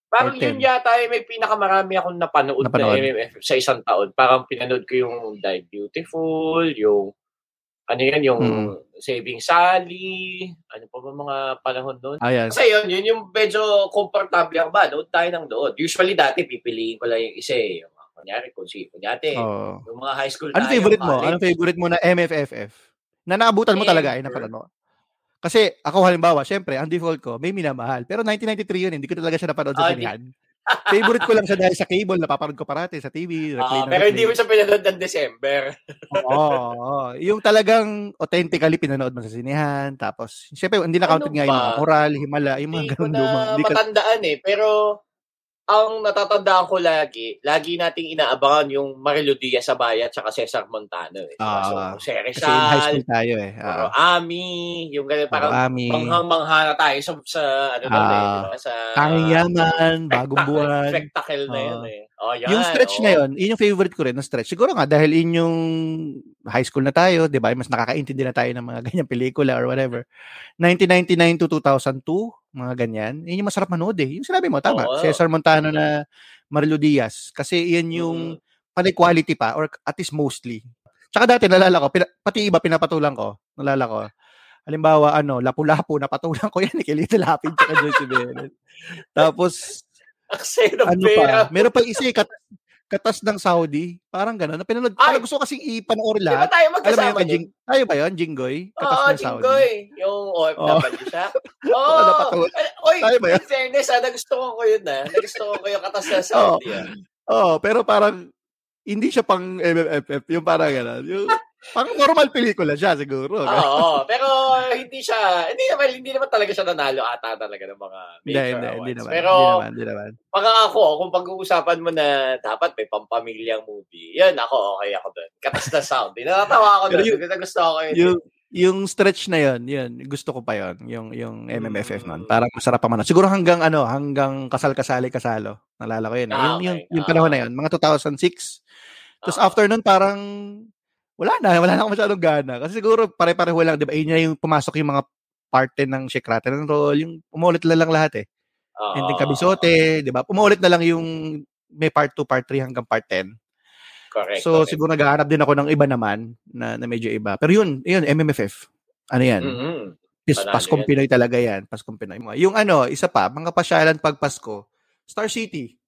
Parang yun 10? yata eh, may pinakamarami akong napanood, Napanood. na MMFF sa isang taon. Parang pinanood ko yung Die Beautiful, yung ano yan, yung Mm. Saving Sally, ano pa ba mga panahon doon? Ayan. Kasi yun, yun yung medyo komportable ako ba, nood tayo ng nood. Usually dati, pipiliin ko lang yung isa eh. Yung, kunyari, kung si, kunyari, Oh. yung mga high school Ano tayo, favorite mo? Ano favorite mo na MFFF? Na naabutan mo talaga, ay Ever. napanood mo. Kasi ako halimbawa, syempre, ang default ko, may minamahal. Pero 1993 yun, hindi ko talaga siya napanood sa Ah, sinihan. favorite ko lang siya dahil sa cable, napapanood ko parati sa TV. Ah, replay na pero hindi mo siya pinanood ng December. Oo, oo. Yung talagang authentically pinanood mo sa sinihan. Tapos, syempre, hindi na-counted Ano nga yung mga oral, himala, yung mga ko ganun na lumang. Hindi ka, matandaan eh. Pero ang natatandaan ko lagi, lagi nating inaabangan yung Marilo Diaz sa Bayat sa Cesar Montano. Eh. Ah, so, si kasi in high Rizal, school tayo eh. Ah, Ami, yung ganun, parang Ami. manghang-mangha na tayo sa, sa ano na Ah, eh, di ba? Sa Tanging yaman, bagong buwan. Spectacle na yun Oo. eh. Oh, yan, yung stretch oh. na yun, yun yung favorite ko rin na stretch. Siguro nga dahil yun yung high school na tayo, 'di ba? Mas nakakaintindi na tayo ng mga ganyang pelikula or whatever. 1999 to 2002, mga ganyan. Yun yung masarap manood eh. Yung sinabi mo tama, Oo. Cesar Montano na Marilo Diaz kasi yan yung Mm. panay quality pa or at least mostly. Tsaka dati nalala ko, pina, pati iba pinapatulang ko. Nalala ko. Halimbawa, ano, Lapu-Lapu, napatulang ko yan ni Kilita Lapid tsaka Joyce Bennett. Tapos, Aksaya ng ano pa, meron pa isa eh, kat, katas ng Saudi, parang gano'n. Na pinanood, Ay! parang gusto kasing ipanoorin Di ba lahat. tayo Alam mo magkasama yun? Jing, tayo ba yun, Jinggoy? Katas Oo, ng Saudi. Jinggoy. Yung OFW siya. Oo. Oo, napatuloy. Eh, Oy, Tayo ba yun? in fairness, ah, nagustuhan ko yun ah. Nagustuhan ko yung katas na Saudi ah. Oo, pero parang, hindi siya pang MMFF, yung parang gano'n. Yung, parang normal pelikula siya siguro. Oo, pero hindi siya, hindi naman, hindi naman talaga siya nanalo ata talaga ng mga major hindi, awards. hindi naman. Pero, hindi naman, hindi naman. pagka ako, kung pag-uusapan mo na dapat may pampamilyang movie, yan ako, okay ako doon. Katas na sound. Natatawa ako doon. yung- Yung, gusto ko yun. Yung, yung stretch na yun, yun, gusto ko pa yun, yung, yung MMFF nun. Mm. Parang masarap pa man. Siguro hanggang ano, hanggang kasal-kasali kasalo. Nalala ko yun. eh. Ah, yung, yung, okay. yung panahon Ah. na yun, mga 2006. Tapos Ah. after nun, parang wala na, wala na ako masyadong gana. Kasi siguro pare-pareho lang, di ba? Yun yung pumasok yung mga parte ng Shake Rattle and Roll, yung umulit na lang lahat eh. Oo. Ending Kabisote, di ba? Umulit na lang yung may part 2, part 3 hanggang part 10. Correct. So correct. siguro naghahanap din ako ng iba naman na, na medyo iba. Pero yun, yun, MMFF. Ano yan? Mhm. Pis, Paskong yan. Pinoy talaga yan. Paskong Pinoy. Yung ano, isa pa, mga pasyalan pag Pasko, Star City.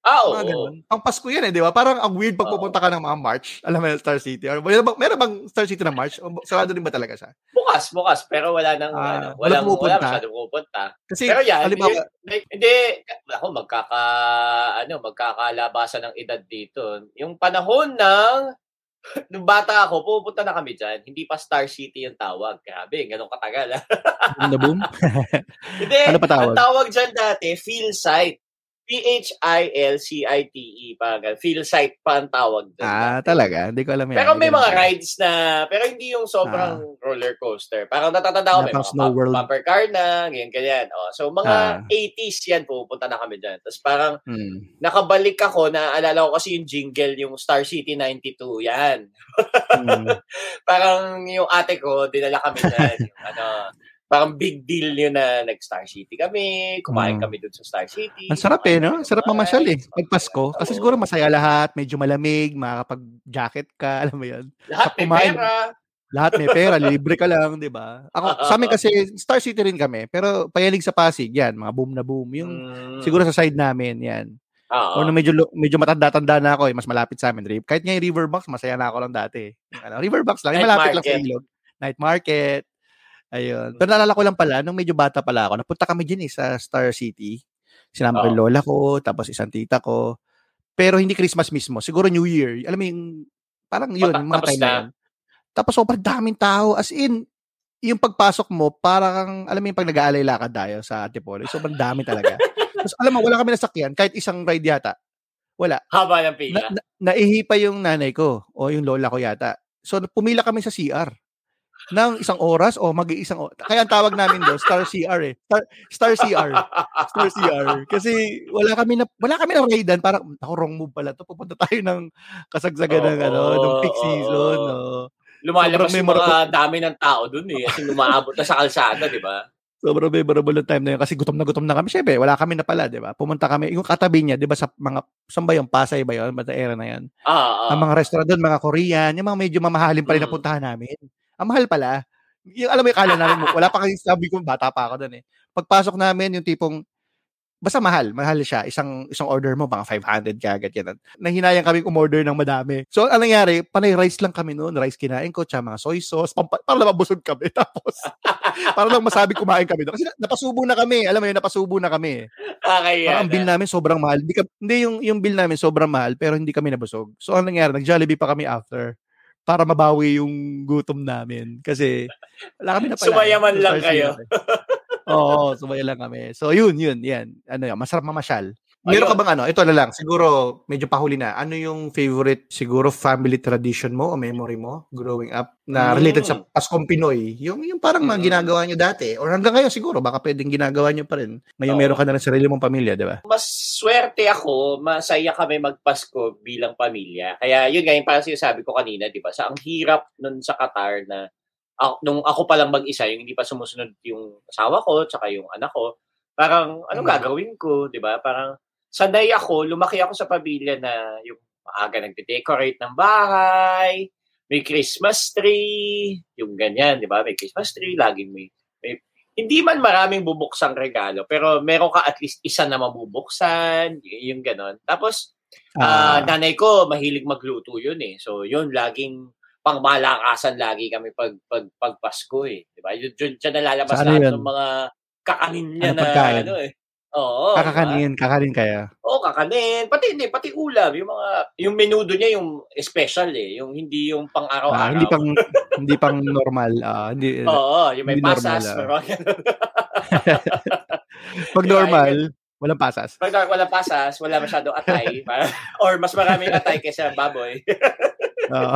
Ah, oo. Mga ganun. Pang Pasko yan eh, di ba? Parang ang weird pag pupunta ka ng mga March. Alam mo yung Star City. Or, meron, bang, meron bang Star City na March? O, sarado din ba talaga siya? Bukas, bukas. Pero wala nang, Ah, ano, wala walang, pumupunta. wala masyadong pupunta. Kasi, Pero yan, halimbawa, yun- like, hindi, ako magkaka, ano, magkakalabasan ng edad dito. Yung panahon ng, nung bata ako, pupunta na kami dyan. Hindi pa Star City yung tawag. Grabe, ganun katagal. ah. boom na boom. Hindi, Ano pa tawag? ang tawag dyan dati, Feel Sight. P-H-I-L-C-I-T-E. Parang, Feel Sight pa ang tawag dyan. ah, talaga? Hindi ko alam yan. Pero may mga rides na, pero hindi yung sobrang roller coaster. Parang natatanda ko, may mga Snow World. bumper car na, ganyan, ganyan. O, so, mga Ah. 80s yan, pupunta na kami dyan. Tapos parang, Hmm. nakabalik ako, naaalala ko kasi yung jingle, yung Star City 92, yan. Hmm. Parang yung ate ko, dinala kami dyan. yung, ano, parang big deal yun na nag-Star City kami, kumain Mm. kami dun sa Star City. Ang sarap eh, no? Kumain Sarap mamasyal eh. Pag Pasko. Kasi siguro masaya lahat. Medyo malamig. Makakapag-jacket ka. Alam mo yun? Lahat may kumain. pera. Lahat may pera. libre ka lang, di ba? Ako, sa amin kasi, Star City rin kami. Pero payanig sa Pasig, yan. Mga boom na boom. Yung, Mm. siguro sa side namin, yan. Oo. O nung medyo, medyo matanda-tanda na ako eh, mas malapit sa amin. Ri- Kahit nga yung Riverbox, masaya na ako lang dati. Ano, Riverbox lang, yung malapit lang sa market. ilog. Night market. Ayun. Pero naalala ko lang pala, nung medyo bata pala ako, napunta kami dyan eh, sa Star City. Sinama ko yung lola ko, tapos isang tita ko. Pero hindi Christmas mismo. Siguro New Year. Alam mo yung, parang yun, Mata- yung mga time na yun. Tapos sobrang daming tao. As in, yung pagpasok mo, parang, alam mo yung pag nag-aalay lakad tayo sa Antipolo, sobrang dami talaga. Tapos alam mo, wala kami nasakyan, kahit isang ride yata. Wala. Haba ng pila. Na, na, naihi pa yung nanay ko o yung lola ko yata. So, pumila kami sa CR. Ng isang oras o mag-iisang oras. Kaya ang tawag namin doon, Star CR eh. Star, Star CR. Star CR. Kasi wala kami na, wala kami na raidan. Parang, ako, wrong move pala to. Pupunta tayo ng kasagsagan ng, ano, ng peak season. Oh. Lumalabas yung mga dami ng tao doon eh. Kasi lumaabot na sa kalsada, di ba? Sobrang memorable yung time na yun kasi gutom na gutom na kami. Siyempre, wala kami na pala, di ba? Pumunta kami, yung katabi niya, di ba, sa mga, saan ba yung Pasay ba yun? Bata era na yan. Ah, ah. Ang mga restaurant doon, mga Korean, yung mga medyo mamahalin pa rin Mm. napuntahan namin. Ang mahal pala. Yung, alam mo yung kala namin, wala pa kasi sabi ko, bata pa ako doon eh. Pagpasok namin, yung tipong, basta mahal, mahal siya. Isang isang order mo, mga 500 kagad yan. Nahinayang kami umorder ng madami. So, anong nangyari, panay rice lang kami noon. Rice kinain ko, tsaka mga soy sauce. Pampa- para lang mabusog kami. Tapos, para lang masabi kumain kami doon. Kasi na- napasubo na kami. Alam mo yun, napasubo na kami. Kakaya Parang ang bill na. namin sobrang mahal. Hindi, ka, hindi yung, yung bill namin sobrang mahal, pero hindi kami nabusog. So, anong nangyari, nag-Jollibee pa kami after para mabawi yung gutom namin. Kasi, wala kami na pala. Sumayaman So, lang kayo. kami. Oo, sumaya lang kami. So, yun, yun, yan. Ano yan, masarap mamasyal. Meron ka bang ano, ito na lang, siguro, medyo pahuli na. Ano yung favorite, siguro, family tradition mo o memory mo growing up na related sa Mm. Paskong Pinoy? Yung, yung parang mga Mm. ginagawa nyo dati. Or hanggang ngayon siguro, baka pwedeng ginagawa nyo pa rin. Ngayon Oo. meron ka na rin sarili mong pamilya, di ba? Mas swerte ako, masaya kami magpasko bilang pamilya. Kaya yun nga yung parang sinasabi ko kanina, di ba? Sa ang hirap nun sa Qatar na ako, nung ako pa lang mag-isa, yung hindi pa sumusunod yung asawa ko, tsaka yung anak ko, parang anong Mm. gagawin ko, di ba? Parang sanay ako, lumaki ako sa pamilya na yung maaga nagde-decorate ng bahay, may Christmas tree, yung ganyan, di ba? May Christmas tree, laging may, may hindi man maraming bubuksang regalo, pero meron ka at least isa na mabubuksan, yung ganon. Tapos, ah, Ah. nanay ko, mahilig magluto yun eh. So, yun, laging pangmalakasan lagi kami pag, pag, pag Pasko eh. Di ba? Yun, dyan nalalabas Sa ano lahat yun? ng mga kakanin niya Ano na, pagkain? ano eh. Oo. Kakakanin, kakanin kaya. Oo, kakanin. Pati hindi, pati ulam. Yung mga, yung menudo niya yung special eh. Yung hindi yung Ah, pang-araw-araw. hindi pang hindi pang normal. Ah, hindi Oo, yung may hindi normal, pasas. ah. Pero, pag Di ba, normal, walang pasas. Pag wala pasas, wala masyadong atay. Para- or mas maraming atay kaysa baboy. Oo.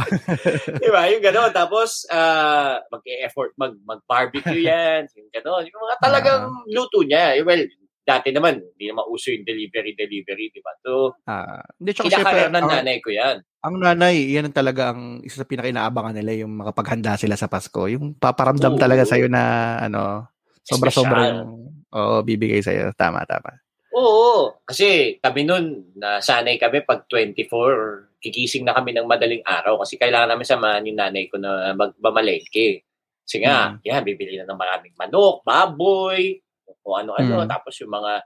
Di ba? Yung gano'n. Tapos, ah, mag-effort, mag, mag-barbecue yan. Yung gano'n. Yung mga talagang luto niya. Eh, well, dati naman, hindi naman uso yung delivery-delivery, di ba? So, Ah, hindi tsaka syempre, ng nanay ko yan. ang nanay, yan ang talaga ang isa sa pinakainaabangan nila yung makapaghanda sila sa Pasko. Yung paparamdam Oo. talaga sa'yo na ano, sobra-sobra Espesyal. yung oo, bibigay sa'yo. Tama, tama. Oo. Kasi kami nun, nasanay kami pag 24, kigising na kami ng madaling araw kasi kailangan namin samahan yung nanay ko na magbamalengke. Kasi nga, yan, bibili na ng maraming manok, baboy, o ano-ano. Mm. Tapos yung mga,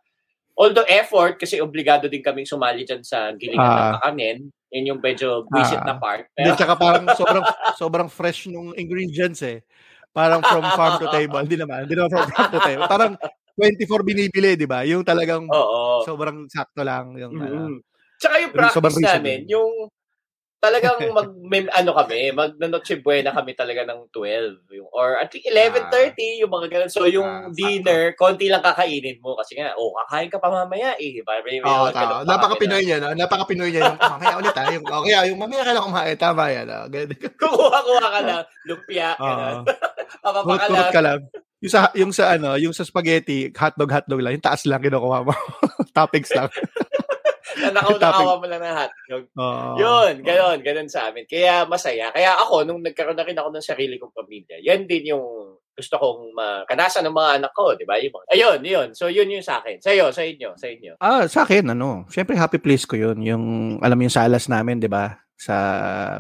although effort, kasi obligado din kaming sumali dyan sa gilingan ng Ah. kakanin. Yun yung medyo visit Ah. na part. Pero, tsaka parang sobrang sobrang fresh nung ingredients eh. Parang from farm to table. Hindi naman, hindi naman from farm to table. Parang 24 binibili, di ba? Yung talagang oo. sobrang sakto lang. Yung, ano. Mm. Tsaka yung yung practice reason namin, yung talagang mag may, ano kami, mag Noche Buena kami talaga ng 12 yung or at least 11:30 yung mga ganun. So yung Ah, sakto. dinner, konti lang kakainin mo kasi nga oh, kakain ka pa mamaya eh. May, may, ganun tama. Napaka-Pinoy na- niya, no? Napaka-Pinoy niya yung mamaya ulit ha. Yung, okay, yung mamaya ka lang kumain. Tama yan. Ganun. Kukuha-kuha ka lang, lumpia, ganun. Papapa ka Kurot-kurot lang. ka lang. Yung sa, yung sa ano, yung sa spaghetti, hotdog, hotdog lang. Yung taas lang kinukuha mo. Toppings lang. Nakawa mo lang ng hotdog. Oo. Yun, ganun, ganun sa amin. Kaya masaya. Kaya ako, nung nagkaroon na rin ako ng sarili kong pamilya, yan din yung gusto kong makanasan ng mga anak ko, di ba? Yung mga- Ayun, yun. So, yun yung sa akin. Sa'yo, sa inyo, sa inyo. Ah, sa akin, ano, syempre happy place ko yun. Yung, alam mo yung salas namin, di ba? Sa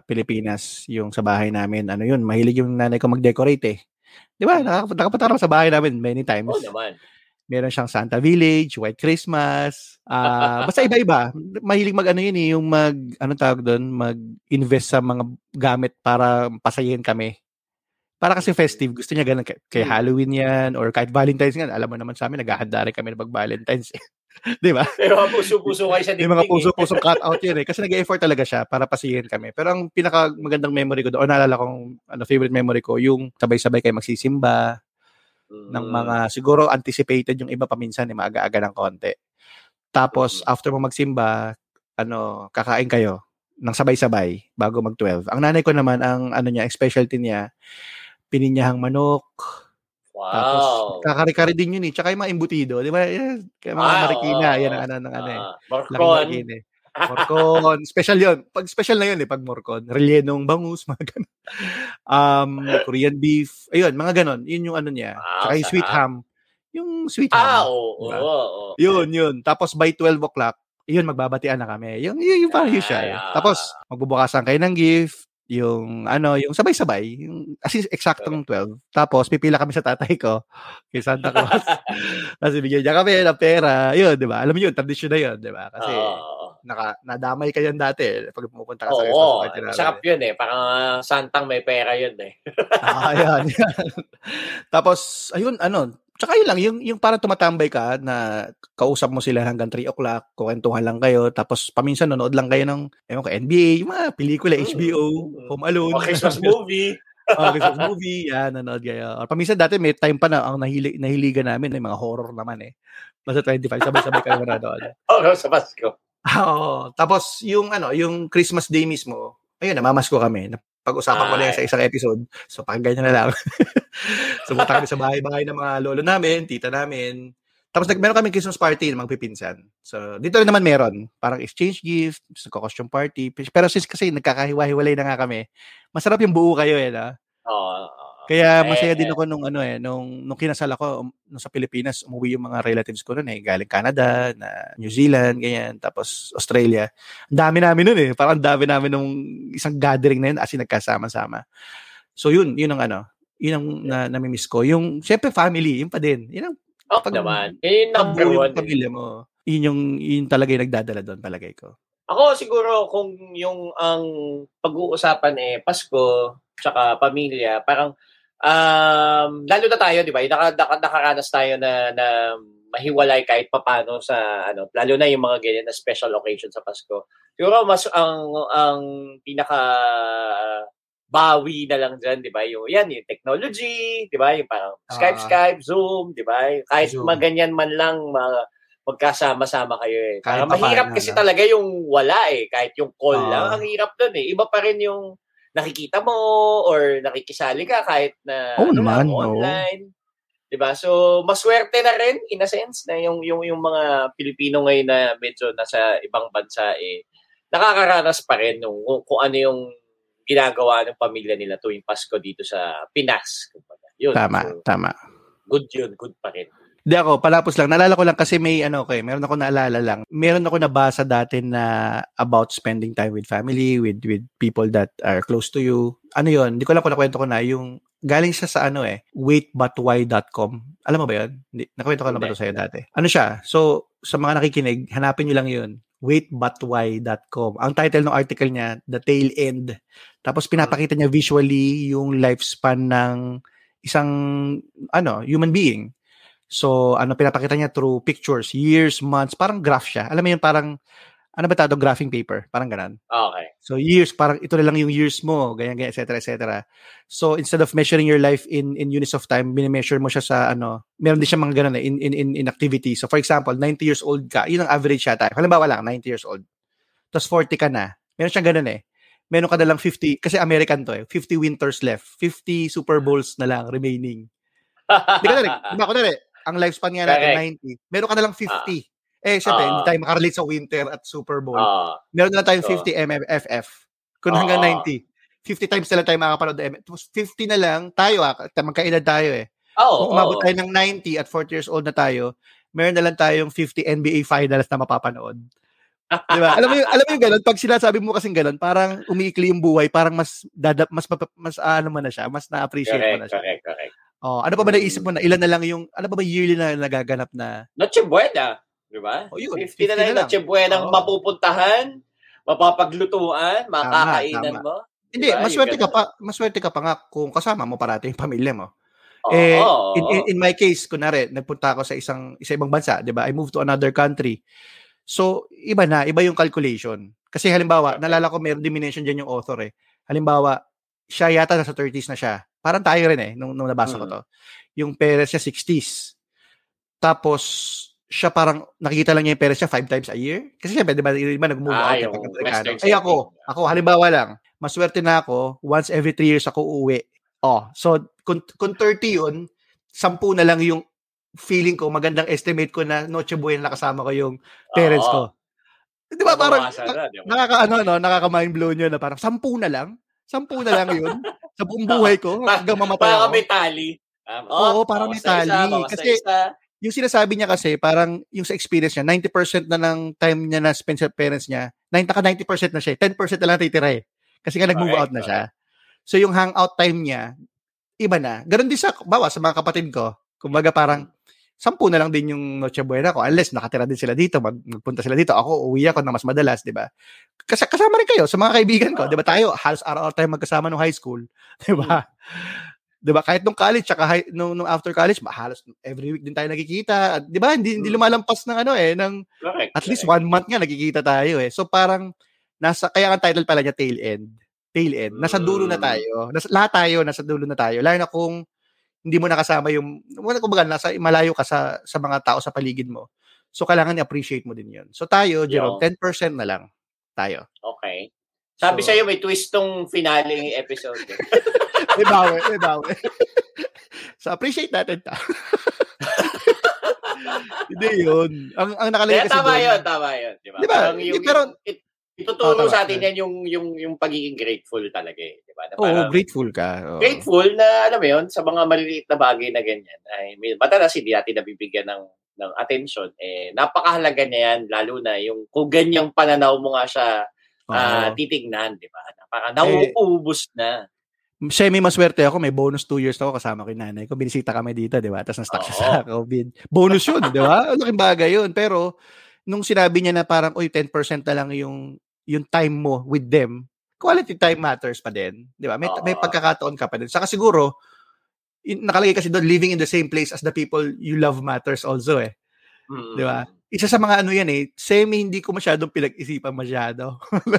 Pilipinas, yung sa bahay namin, ano yun, mahilig yung nanay ko mag-decorate eh. Di ba? Ka naman sa bahay namin many times. Oo naman. Meron siyang Santa Village, White Christmas. Ah, basta iba-iba. Mahilig mag ano yun eh, yung mag ano tawag doon, mag-invest sa mga gamit para pasayin kami. Para kasi festive, gusto niya ganun kay, kay Hmm. Halloween 'yan or kahit Valentine's nga, alam mo naman sa amin naghahanda rin kami ng pag-Valentine's. 'Di ba? May mga puso-puso kayo sa May mga dingding. eh. puso-puso cut out yun eh. Kasi nag-effort talaga siya para pasihin kami. Pero ang pinaka magandang memory ko doon, o naalala kong ano, favorite memory ko, yung sabay-sabay kayo magsisimba, Mm. ng mga siguro anticipated yung iba paminsan eh maaga-aga ng konti. Tapos Mm. after mo magsimba, ano, kakain kayo ng sabay-sabay bago mag-12. Ang nanay ko naman ang ano niya, specialty niya, pininyahang manok. Wow. Tapos, kakari-kari din yun eh. Tsaka yung mga embutido, di ba? Kaya mga Ah, marikina, yan ang ano, ng ano eh. Ah, Laking Morcon. special yun. Pag special na yun eh, pag morcon. Rellenong bangus, mga ganun. Um, Korean beef. Ayun, mga ganun. Yun yung ano niya. Wow, Tsaka yung sweet ham. Yung sweet Ah, ham. oo. Diba? oo, oo. Yun, yun. Tapos by 12 o'clock, yun, magbabatian na kami. Yung, yung, yung parang Ay, usual. ah. Tapos, magbubukasan kayo ng gift, yung ano, yung sabay-sabay, yung as in, eksaktong 12. Tapos, pipila kami sa tatay ko, kay Santa Claus. Tapos, bigyan niya kami ng pera. Yun, di ba? Alam mo yun, tradisyon na yun, di ba? Kasi, Oo. Naka, nadamay ka yan dati pag pumunta ka sa Oo, party namin. masarap yun eh. Parang ah, santang may pera yun eh. Ah, ayan, yan. Tapos, ayun, ano, tsaka yun lang, yung, yung parang tumatambay ka na kausap mo sila hanggang 3 o'clock, kuwentuhan lang kayo, tapos paminsan nanonood lang kayo ng, ewan ko, NBA, yung mga pelikula, Mm, HBO, mm. Home Alone. O Christmas movie. oh, Christmas movie, yan, nanonood kayo. Or paminsan dati may time pa na ang nahili, nahiligan namin, ay mga horror naman eh. Basta 25, sabay-sabay kayo manonood. Oo, sa Pasko. Oo. Tapos, yung ano, yung Christmas Day mismo, ayun, namamasko kami. Pag-usapan ko na yan sa isang episode. So, pag ganyan na lang. so, punta kami sa bahay-bahay ng mga lolo namin, tita namin. Tapos, nag meron kami Christmas party ng magpipinsan. So, dito rin naman meron. Parang exchange gift, costume party. Pero since kasi nagkakahiwa-hiwalay na nga kami, masarap yung buo kayo eh, na? Oo. oo. Kaya Eh, masaya din eh. ako nung ano eh, nung, nung kinasal ako, um, nung sa Pilipinas, umuwi yung mga relatives ko noon eh, galing Canada, na New Zealand, ganyan, tapos Australia. Ang dami namin noon eh, parang ang dami namin nung isang gathering na yun, as in nagkasama-sama. So yun, yun ang ano, yun ang na, namimiss ko. Yung, syempre family, yun pa din. Yun ang Oo pag- naman. Yun yung number one. yung pamilya mo. Yun yung, yun talaga yung nagdadala doon, palagay ko. Ako siguro kung yung ang pag-uusapan eh Pasko tsaka pamilya, parang um, lalo na tayo, di ba? Naka, naka, nakaranas tayo na, na mahiwalay kahit papano sa ano, lalo na yung mga ganyan na special occasion sa Pasko. Siguro mas ang ang pinaka bawi na lang dyan, di ba? Yung, yan, yung technology, di ba? Yung parang Skype, Ah. Skype, Zoom, di ba? Kahit Zoom. maganyan man lang, mga, magkasama-sama kayo eh. Kahit Parang mahirap papaano, kasi no? talaga yung wala eh. Kahit yung call Oo. lang, ang hirap dun eh. Iba pa rin yung nakikita mo or nakikisali ka kahit na Oo ano lang, oo. online. 'Di ba? So, maswerte na rin in a sense na yung yung yung mga Pilipino ngayon na medyo nasa ibang bansa eh nakakaranas pa rin nung kung, kung ano yung ginagawa ng pamilya nila tuwing Pasko dito sa Pinas. kumbaga. Yun. Tama, So, tama. good yun, good pa rin. Hindi ako, palapos lang. Naalala ko lang kasi may ano ko eh, meron ako naalala lang. Meron ako nabasa dati na about spending time with family, with with people that are close to you. Ano yon Hindi ko lang kung nakwento ko na. Yung galing siya sa ano eh, waitbutwhy.com. Alam mo ba yun? Hindi, nakwento ko na ba Hindi. ito sa'yo dati? Ano siya? So, sa mga nakikinig, hanapin nyo lang yun. waitbutwhy.com. Ang title ng article niya, The Tail End. Tapos pinapakita niya visually yung lifespan ng isang ano, human being. So, ano pinapakita niya through pictures, years, months, parang graph siya. Alam mo yun, parang, ano ba tawag, graphing paper, parang ganun. Okay. So, years, parang ito na lang yung years mo, ganyan, ganyan, et cetera, et cetera. So, instead of measuring your life in in units of time, binimeasure mo siya sa, ano, meron din siya mga ganun eh, in, in, in, in activity. So, for example, 90 years old ka, yun ang average siya tayo. Halimbawa lang, 90 years old. Tapos 40 ka na. Meron siyang ganun eh. Meron ka na lang 50, kasi American to eh, 50 winters left. 50 Super Bowls na lang remaining. Di ka na rin. Di ba, kunwari, ang lifespan nga natin, 90. Meron ka na lang 50. eh, syempre, Ah. hindi tayo makarelate sa winter at Super Bowl. Ah, Meron na lang tayong Oo. 50 MFF. Kung Oo. hanggang 90. 50 times na lang tayo makakapanood. Tapos 50 na lang, tayo ah, magkaedad tayo eh. Oo. Kung umabot oo. tayo ng 90 at 40 years old na tayo, meron na lang tayong 50 NBA finals na mapapanood. Di ba? Alam mo yung, alam mo yung ganun, pag sinasabi mo kasing ganun, parang umiikli yung buhay, parang mas, dada, mas, mas, ah, ano mo na siya, mas na-appreciate mo Correct, na siya. correct, correct. Oh, ano pa ba naisip mo na ilan na lang yung, ano pa ba yearly na nagaganap na, Noche Buena, di ba? Oh, yun, 50, 50 na lang na lang. Noche Buena Oo. mapupuntahan, mapapaglutuan, makakainan tama. mo. hindi, Diba? maswerte Yung ka pa, maswerte ka pa nga kung kasama mo parati yung pamilya mo. Oo, eh, oo, in, in, in my case, kunwari, nagpunta ako sa isang sa ibang bansa, 'di ba? I moved to another country. So, iba na, iba yung calculation. Kasi halimbawa, nalala ko meron din mention diyan yung author eh. Halimbawa, siya yata nasa 30s na siya. Parang tayo rin eh nung, nung nabasa ko Mm. to. Yung parents niya 60s. Tapos siya parang nakikita lang niya yung parents niya five times a year. Kasi syempre, di ba, di ba nag-move Ah, out. yung Western Ay ako, ako, halimbawa lang, maswerte na ako, once every three years ako uuwi Oh, so kung, kung 30 yun, 10 na lang yung feeling ko, magandang estimate ko na Noche Buena nakasama ko yung parents Oo. ko. Di ba parang, na, nakaka, ano, no, nakaka-mind blown yun na parang 10 na lang? 10 na lang yun? Sa buong buhay ko hanggang mamatay Para ako. may tali. Um, Oo, para may bawas na isa, tali. Kasi- isa. Yung sinasabi niya kasi, parang yung sa experience niya, 90% na ng time niya na spend sa parents niya, 9, naka 90% na siya. eh. 10% na lang titira eh. Kasi nga nag-move Correct, out na siya. So yung hangout time niya, iba na. Ganon din sa, bawa, sa mga kapatid ko. Kumbaga parang, sampu na lang din yung Noche Buena ko. Unless nakatira din sila dito, mag, magpunta sila dito. Ako, uwi ako na mas madalas, di ba? Kas- kasama rin kayo sa mga kaibigan ko. Di ba tayo, halos araw-araw tayo magkasama nung high school. Di ba? Di ba? Kahit nung college, tsaka high, nung, nung after college, halos every week din tayo nagkikita. At, Di ba? Hindi, hindi Mm. lumalampas ng ano eh, ng Correct. at least correct. one month nga nagkikita tayo eh. So parang nasa kaya ang title pala niya tail end. Tail end. Nasa dulo na Mm. tayo. Nasa, lahat tayo nasa dulo na tayo. Lalo na kung hindi mo nakasama yung wala kumbaga nasa malayo ka sa sa mga tao sa paligid mo. So kailangan i-appreciate mo din 'yun. So tayo, Jerome, Yo. 10% na lang tayo. Okay. Sabi So- sa'yo, may twist tong finale ng episode. eh. May bawi, may bawi. so appreciate natin ta. hindi yun. Ang ang nakalagay kasi tama doon- yun, tama yun. Di ba? Di ba? Parang yung, pero- it- ituturo Oh, sa atin yan yung, yung, yung pagiging grateful talaga eh. Di ba? Na Oo, parang grateful ka. Oo. grateful na, alam mo yun, sa mga maliliit na bagay na ganyan. Ay, may, madalas hindi natin nabibigyan ng ng attention. Eh, napakahalaga niya yan, lalo na yung kung ganyang pananaw mo nga siya Oo. titignan, di ba? Na Parang nauubos na. semi maswerte ako, may bonus two years ako kasama ko yung nanay ko. Binisita kami dito, di ba? Tapos na-stuck siya sa COVID. Bonus yun, di ba? Laking bagay yun. Pero, nung sinabi niya na parang, uy, 10% na lang yung, yung time mo with them, quality time matters pa din. Di ba? May, Oo. may pagkakataon ka pa din. Saka siguro, in, nakalagay kasi doon, living in the same place as the people you love matters also eh. Mm. Di ba? Isa sa mga ano yan eh, semi hindi ko masyadong pinag-isipan masyado.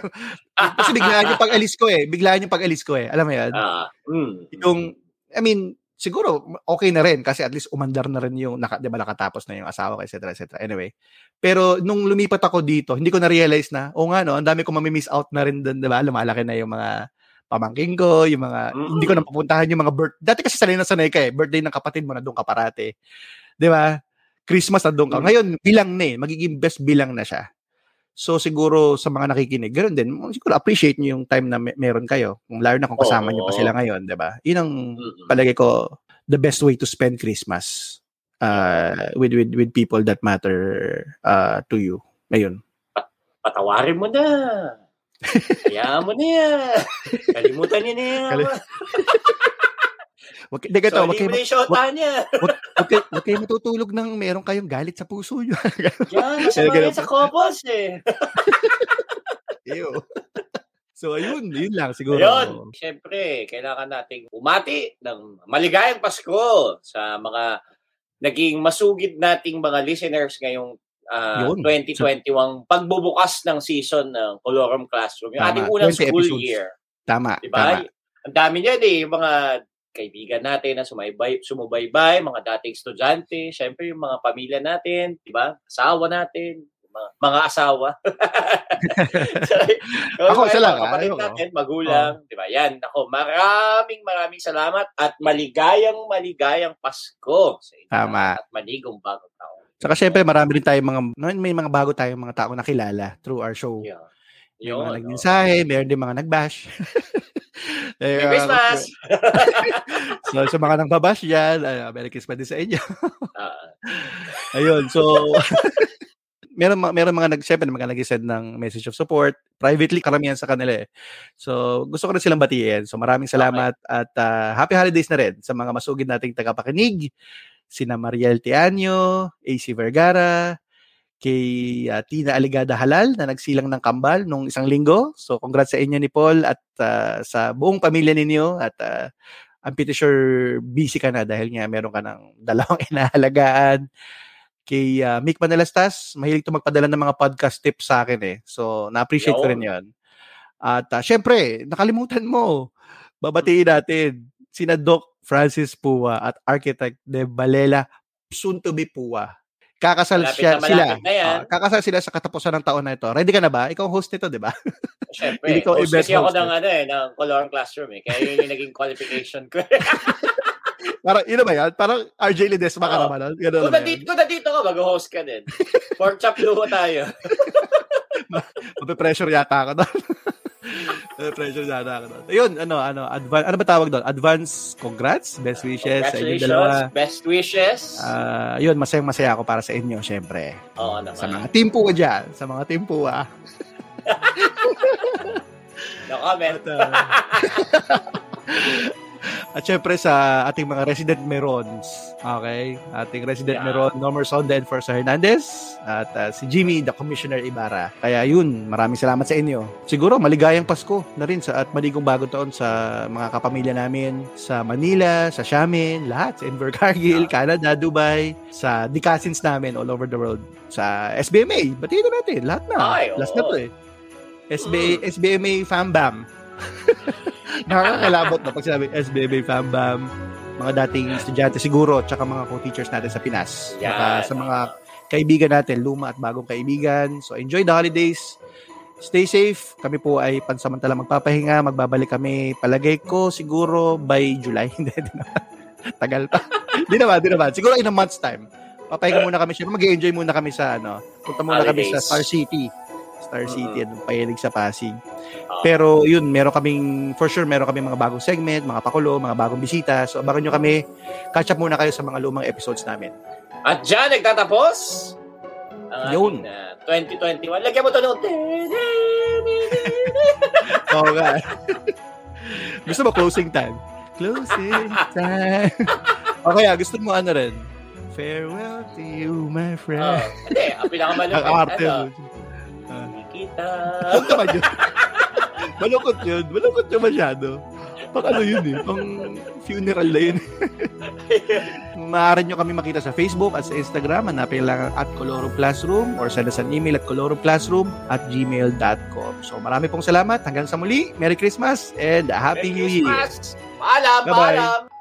kasi biglaan yung pag-alis ko eh. Biglaan yung pag-alis ko eh. Alam mo yan? Ah, mm. yung I mean, siguro okay na rin kasi at least umandar na rin yung naka, 'di ba nakatapos na yung asawa ko etc etc. Anyway, pero nung lumipat ako dito, hindi ko na realize na oh nga no, ang dami ko mami-miss out na rin doon, 'di ba? Lumalaki na yung mga pamangking ko, yung mga Mm. hindi ko na mapupuntahan yung mga birth. Dati kasi sanay na sanay ka eh, birthday ng kapatid mo na doon ka parate. 'Di ba? Christmas na doon ka. Mm. Ngayon, bilang na eh, magiging best bilang na siya. So siguro sa mga nakikinig, ganoon din, siguro appreciate niyo yung time na may, meron kayo. Kung lalo na kung kasama niyo pa sila ngayon, 'di ba? Yun ang palagay ko the best way to spend Christmas uh, with with with people that matter uh, to you. Ayun. Patawarin mo na. Hayaan mo na yan. Kalimutan niya na yan. Wag, di, ganito, wag, Sorry kayo, niya. wag, wag, kayo, wag kayo matutulog ng meron kayong galit sa puso nyo. Yan, Ganun yan sa couples eh. Ew. so, ayun. Yun lang siguro. Ayun, syempre, kailangan nating umati ng maligayang Pasko sa mga naging masugid nating mga listeners ngayong Yun. 2021 pagbubukas ng season ng Colorum Classroom. Yung Tama, ating unang 20 school episodes. year. Tama. Di ba? Tama. Ang dami niyan eh, yung mga kaibigan natin na sumaybay, sumubaybay, mga dating estudyante, syempre yung mga pamilya natin, di ba? Asawa natin, mga, mga asawa. so, Ako, mga lang, ah. Kapatid natin, magulang, di ba? Yan, ako, maraming maraming salamat at maligayang maligayang Pasko sa inyo Tama. at manigong bagong taon. Saka syempre, marami rin tayong mga, may mga bago tayong mga tao nakilala through our show. Yeah. May Yun, mga nagmensahe, meron din mga nagbash. Merry uh, Christmas! so, sa mga nang babash dyan, uh, Merry Christmas din sa inyo. Ah, Ayun, so, meron, meron mga nag, syempre, mga nag-send ng message of support. Privately, karamihan sa kanila eh. So, gusto ko rin silang batiin. So, maraming salamat at ah, happy holidays na rin sa mga masugid nating tagapakinig. Sina Mariel Tianyo, AC Vergara, kay ah, Tina Aligada Halal na nagsilang ng kambal nung isang linggo. So, congrats sa inyo ni Paul at ah, sa buong pamilya ninyo at ah, I'm pretty sure busy ka na dahil nga meron ka ng dalawang inahalagaan. Kay uh, Mick Manalastas, mahilig to magpadala ng mga podcast tips sa akin eh. So, na-appreciate ko rin Yun. yon. At uh, syempre, nakalimutan mo, babatiin natin sina Doc Francis Pua at Architect De Balela, soon to be Pua. Kakasal Malapit siya, na sila. na yan. Ah, kakasal sila sa katapusan ng taon na ito. Ready ka na ba? Ikaw host nito, di ba? Siyempre. Hindi ko Host kasi ako ng, ano, eh, ng color classroom eh. Kaya yun yung naging qualification ko. Parang, yun ba yan? Parang RJ Ledesma ka naman. no? Ganun kung nandito, kung nandito ka, mag-host ka din. Pork chop luho tayo. Mape-pressure yata ako doon. Mape-pressure yata ako doon. Ayun, ano, ano, advance, ano ba tawag doon? Advance congrats, best wishes sa inyong dalawa. Best wishes. Ah, yun, masayang-masaya ako para sa inyo, syempre. Oo naman. Sa mga team po dyan, sa mga team po ah. No comment. At, ah, at syempre sa ating mga resident Merons, okay? Ating resident Yeah. Meron, Nomer Sonda and Forza Hernandez, at ah, si Jimmy, the Commissioner Ibarra. Kaya yun, maraming salamat sa inyo. Siguro, maligayang Pasko na rin sa, at maligong bagong taon sa mga kapamilya namin sa Manila, sa Xiamen, lahat, sa Invercargill, Canada, Dubai, sa the cousins namin all over the world, sa SBMA, batiin na natin, lahat na. Ay, Last oo. na to eh. SBA, SBMA Fambam. Nakakalabot na pag sinabi SBMA Fambam. Mga dating estudyante siguro, tsaka mga co-teachers natin sa Pinas. Yan. Saka sa mga kaibigan natin, luma at bagong kaibigan. So enjoy the holidays. Stay safe. Kami po ay pansamantala magpapahinga. Magbabalik kami, palagay ko, siguro by July. Hindi, hindi naman. Tagal pa. Hindi naman, hindi naman. Siguro in a month's time. Papahinga muna kami. Siyempre, mag-enjoy muna kami sa, ano, punta muna kami sa Holidays. Star City. Star City, at pahilig sa Pasig. Ah. Pero yun, meron kaming, for sure, meron kaming mga bagong segment, mga pakulo, mga bagong bisita. So, abangan nyo kami. Catch up muna kayo sa mga lumang episodes namin. At dyan, nagtatapos ang Yun. ating ah, 2021. Lagyan mo to ng... Oo nga. gusto mo closing time? Closing time. o kaya, gusto mo ano rin? Farewell to you, my Oh, friend. hindi, ang pinakamalupit. Ang arte ano, kita. Ano naman yun? Malungkot yun. Malungkot yun masyado. Pang ano yun eh. Pang funeral na yun. Maaari nyo kami makita sa Facebook at sa Instagram. Hanapin lang at Colorum Classroom or send us an email at colorumclassroom at gmail.com. So marami pong salamat. Hanggang sa muli. Merry Christmas and a Happy Merry New Year. Christmas. Paalam, Bye-bye. paalam.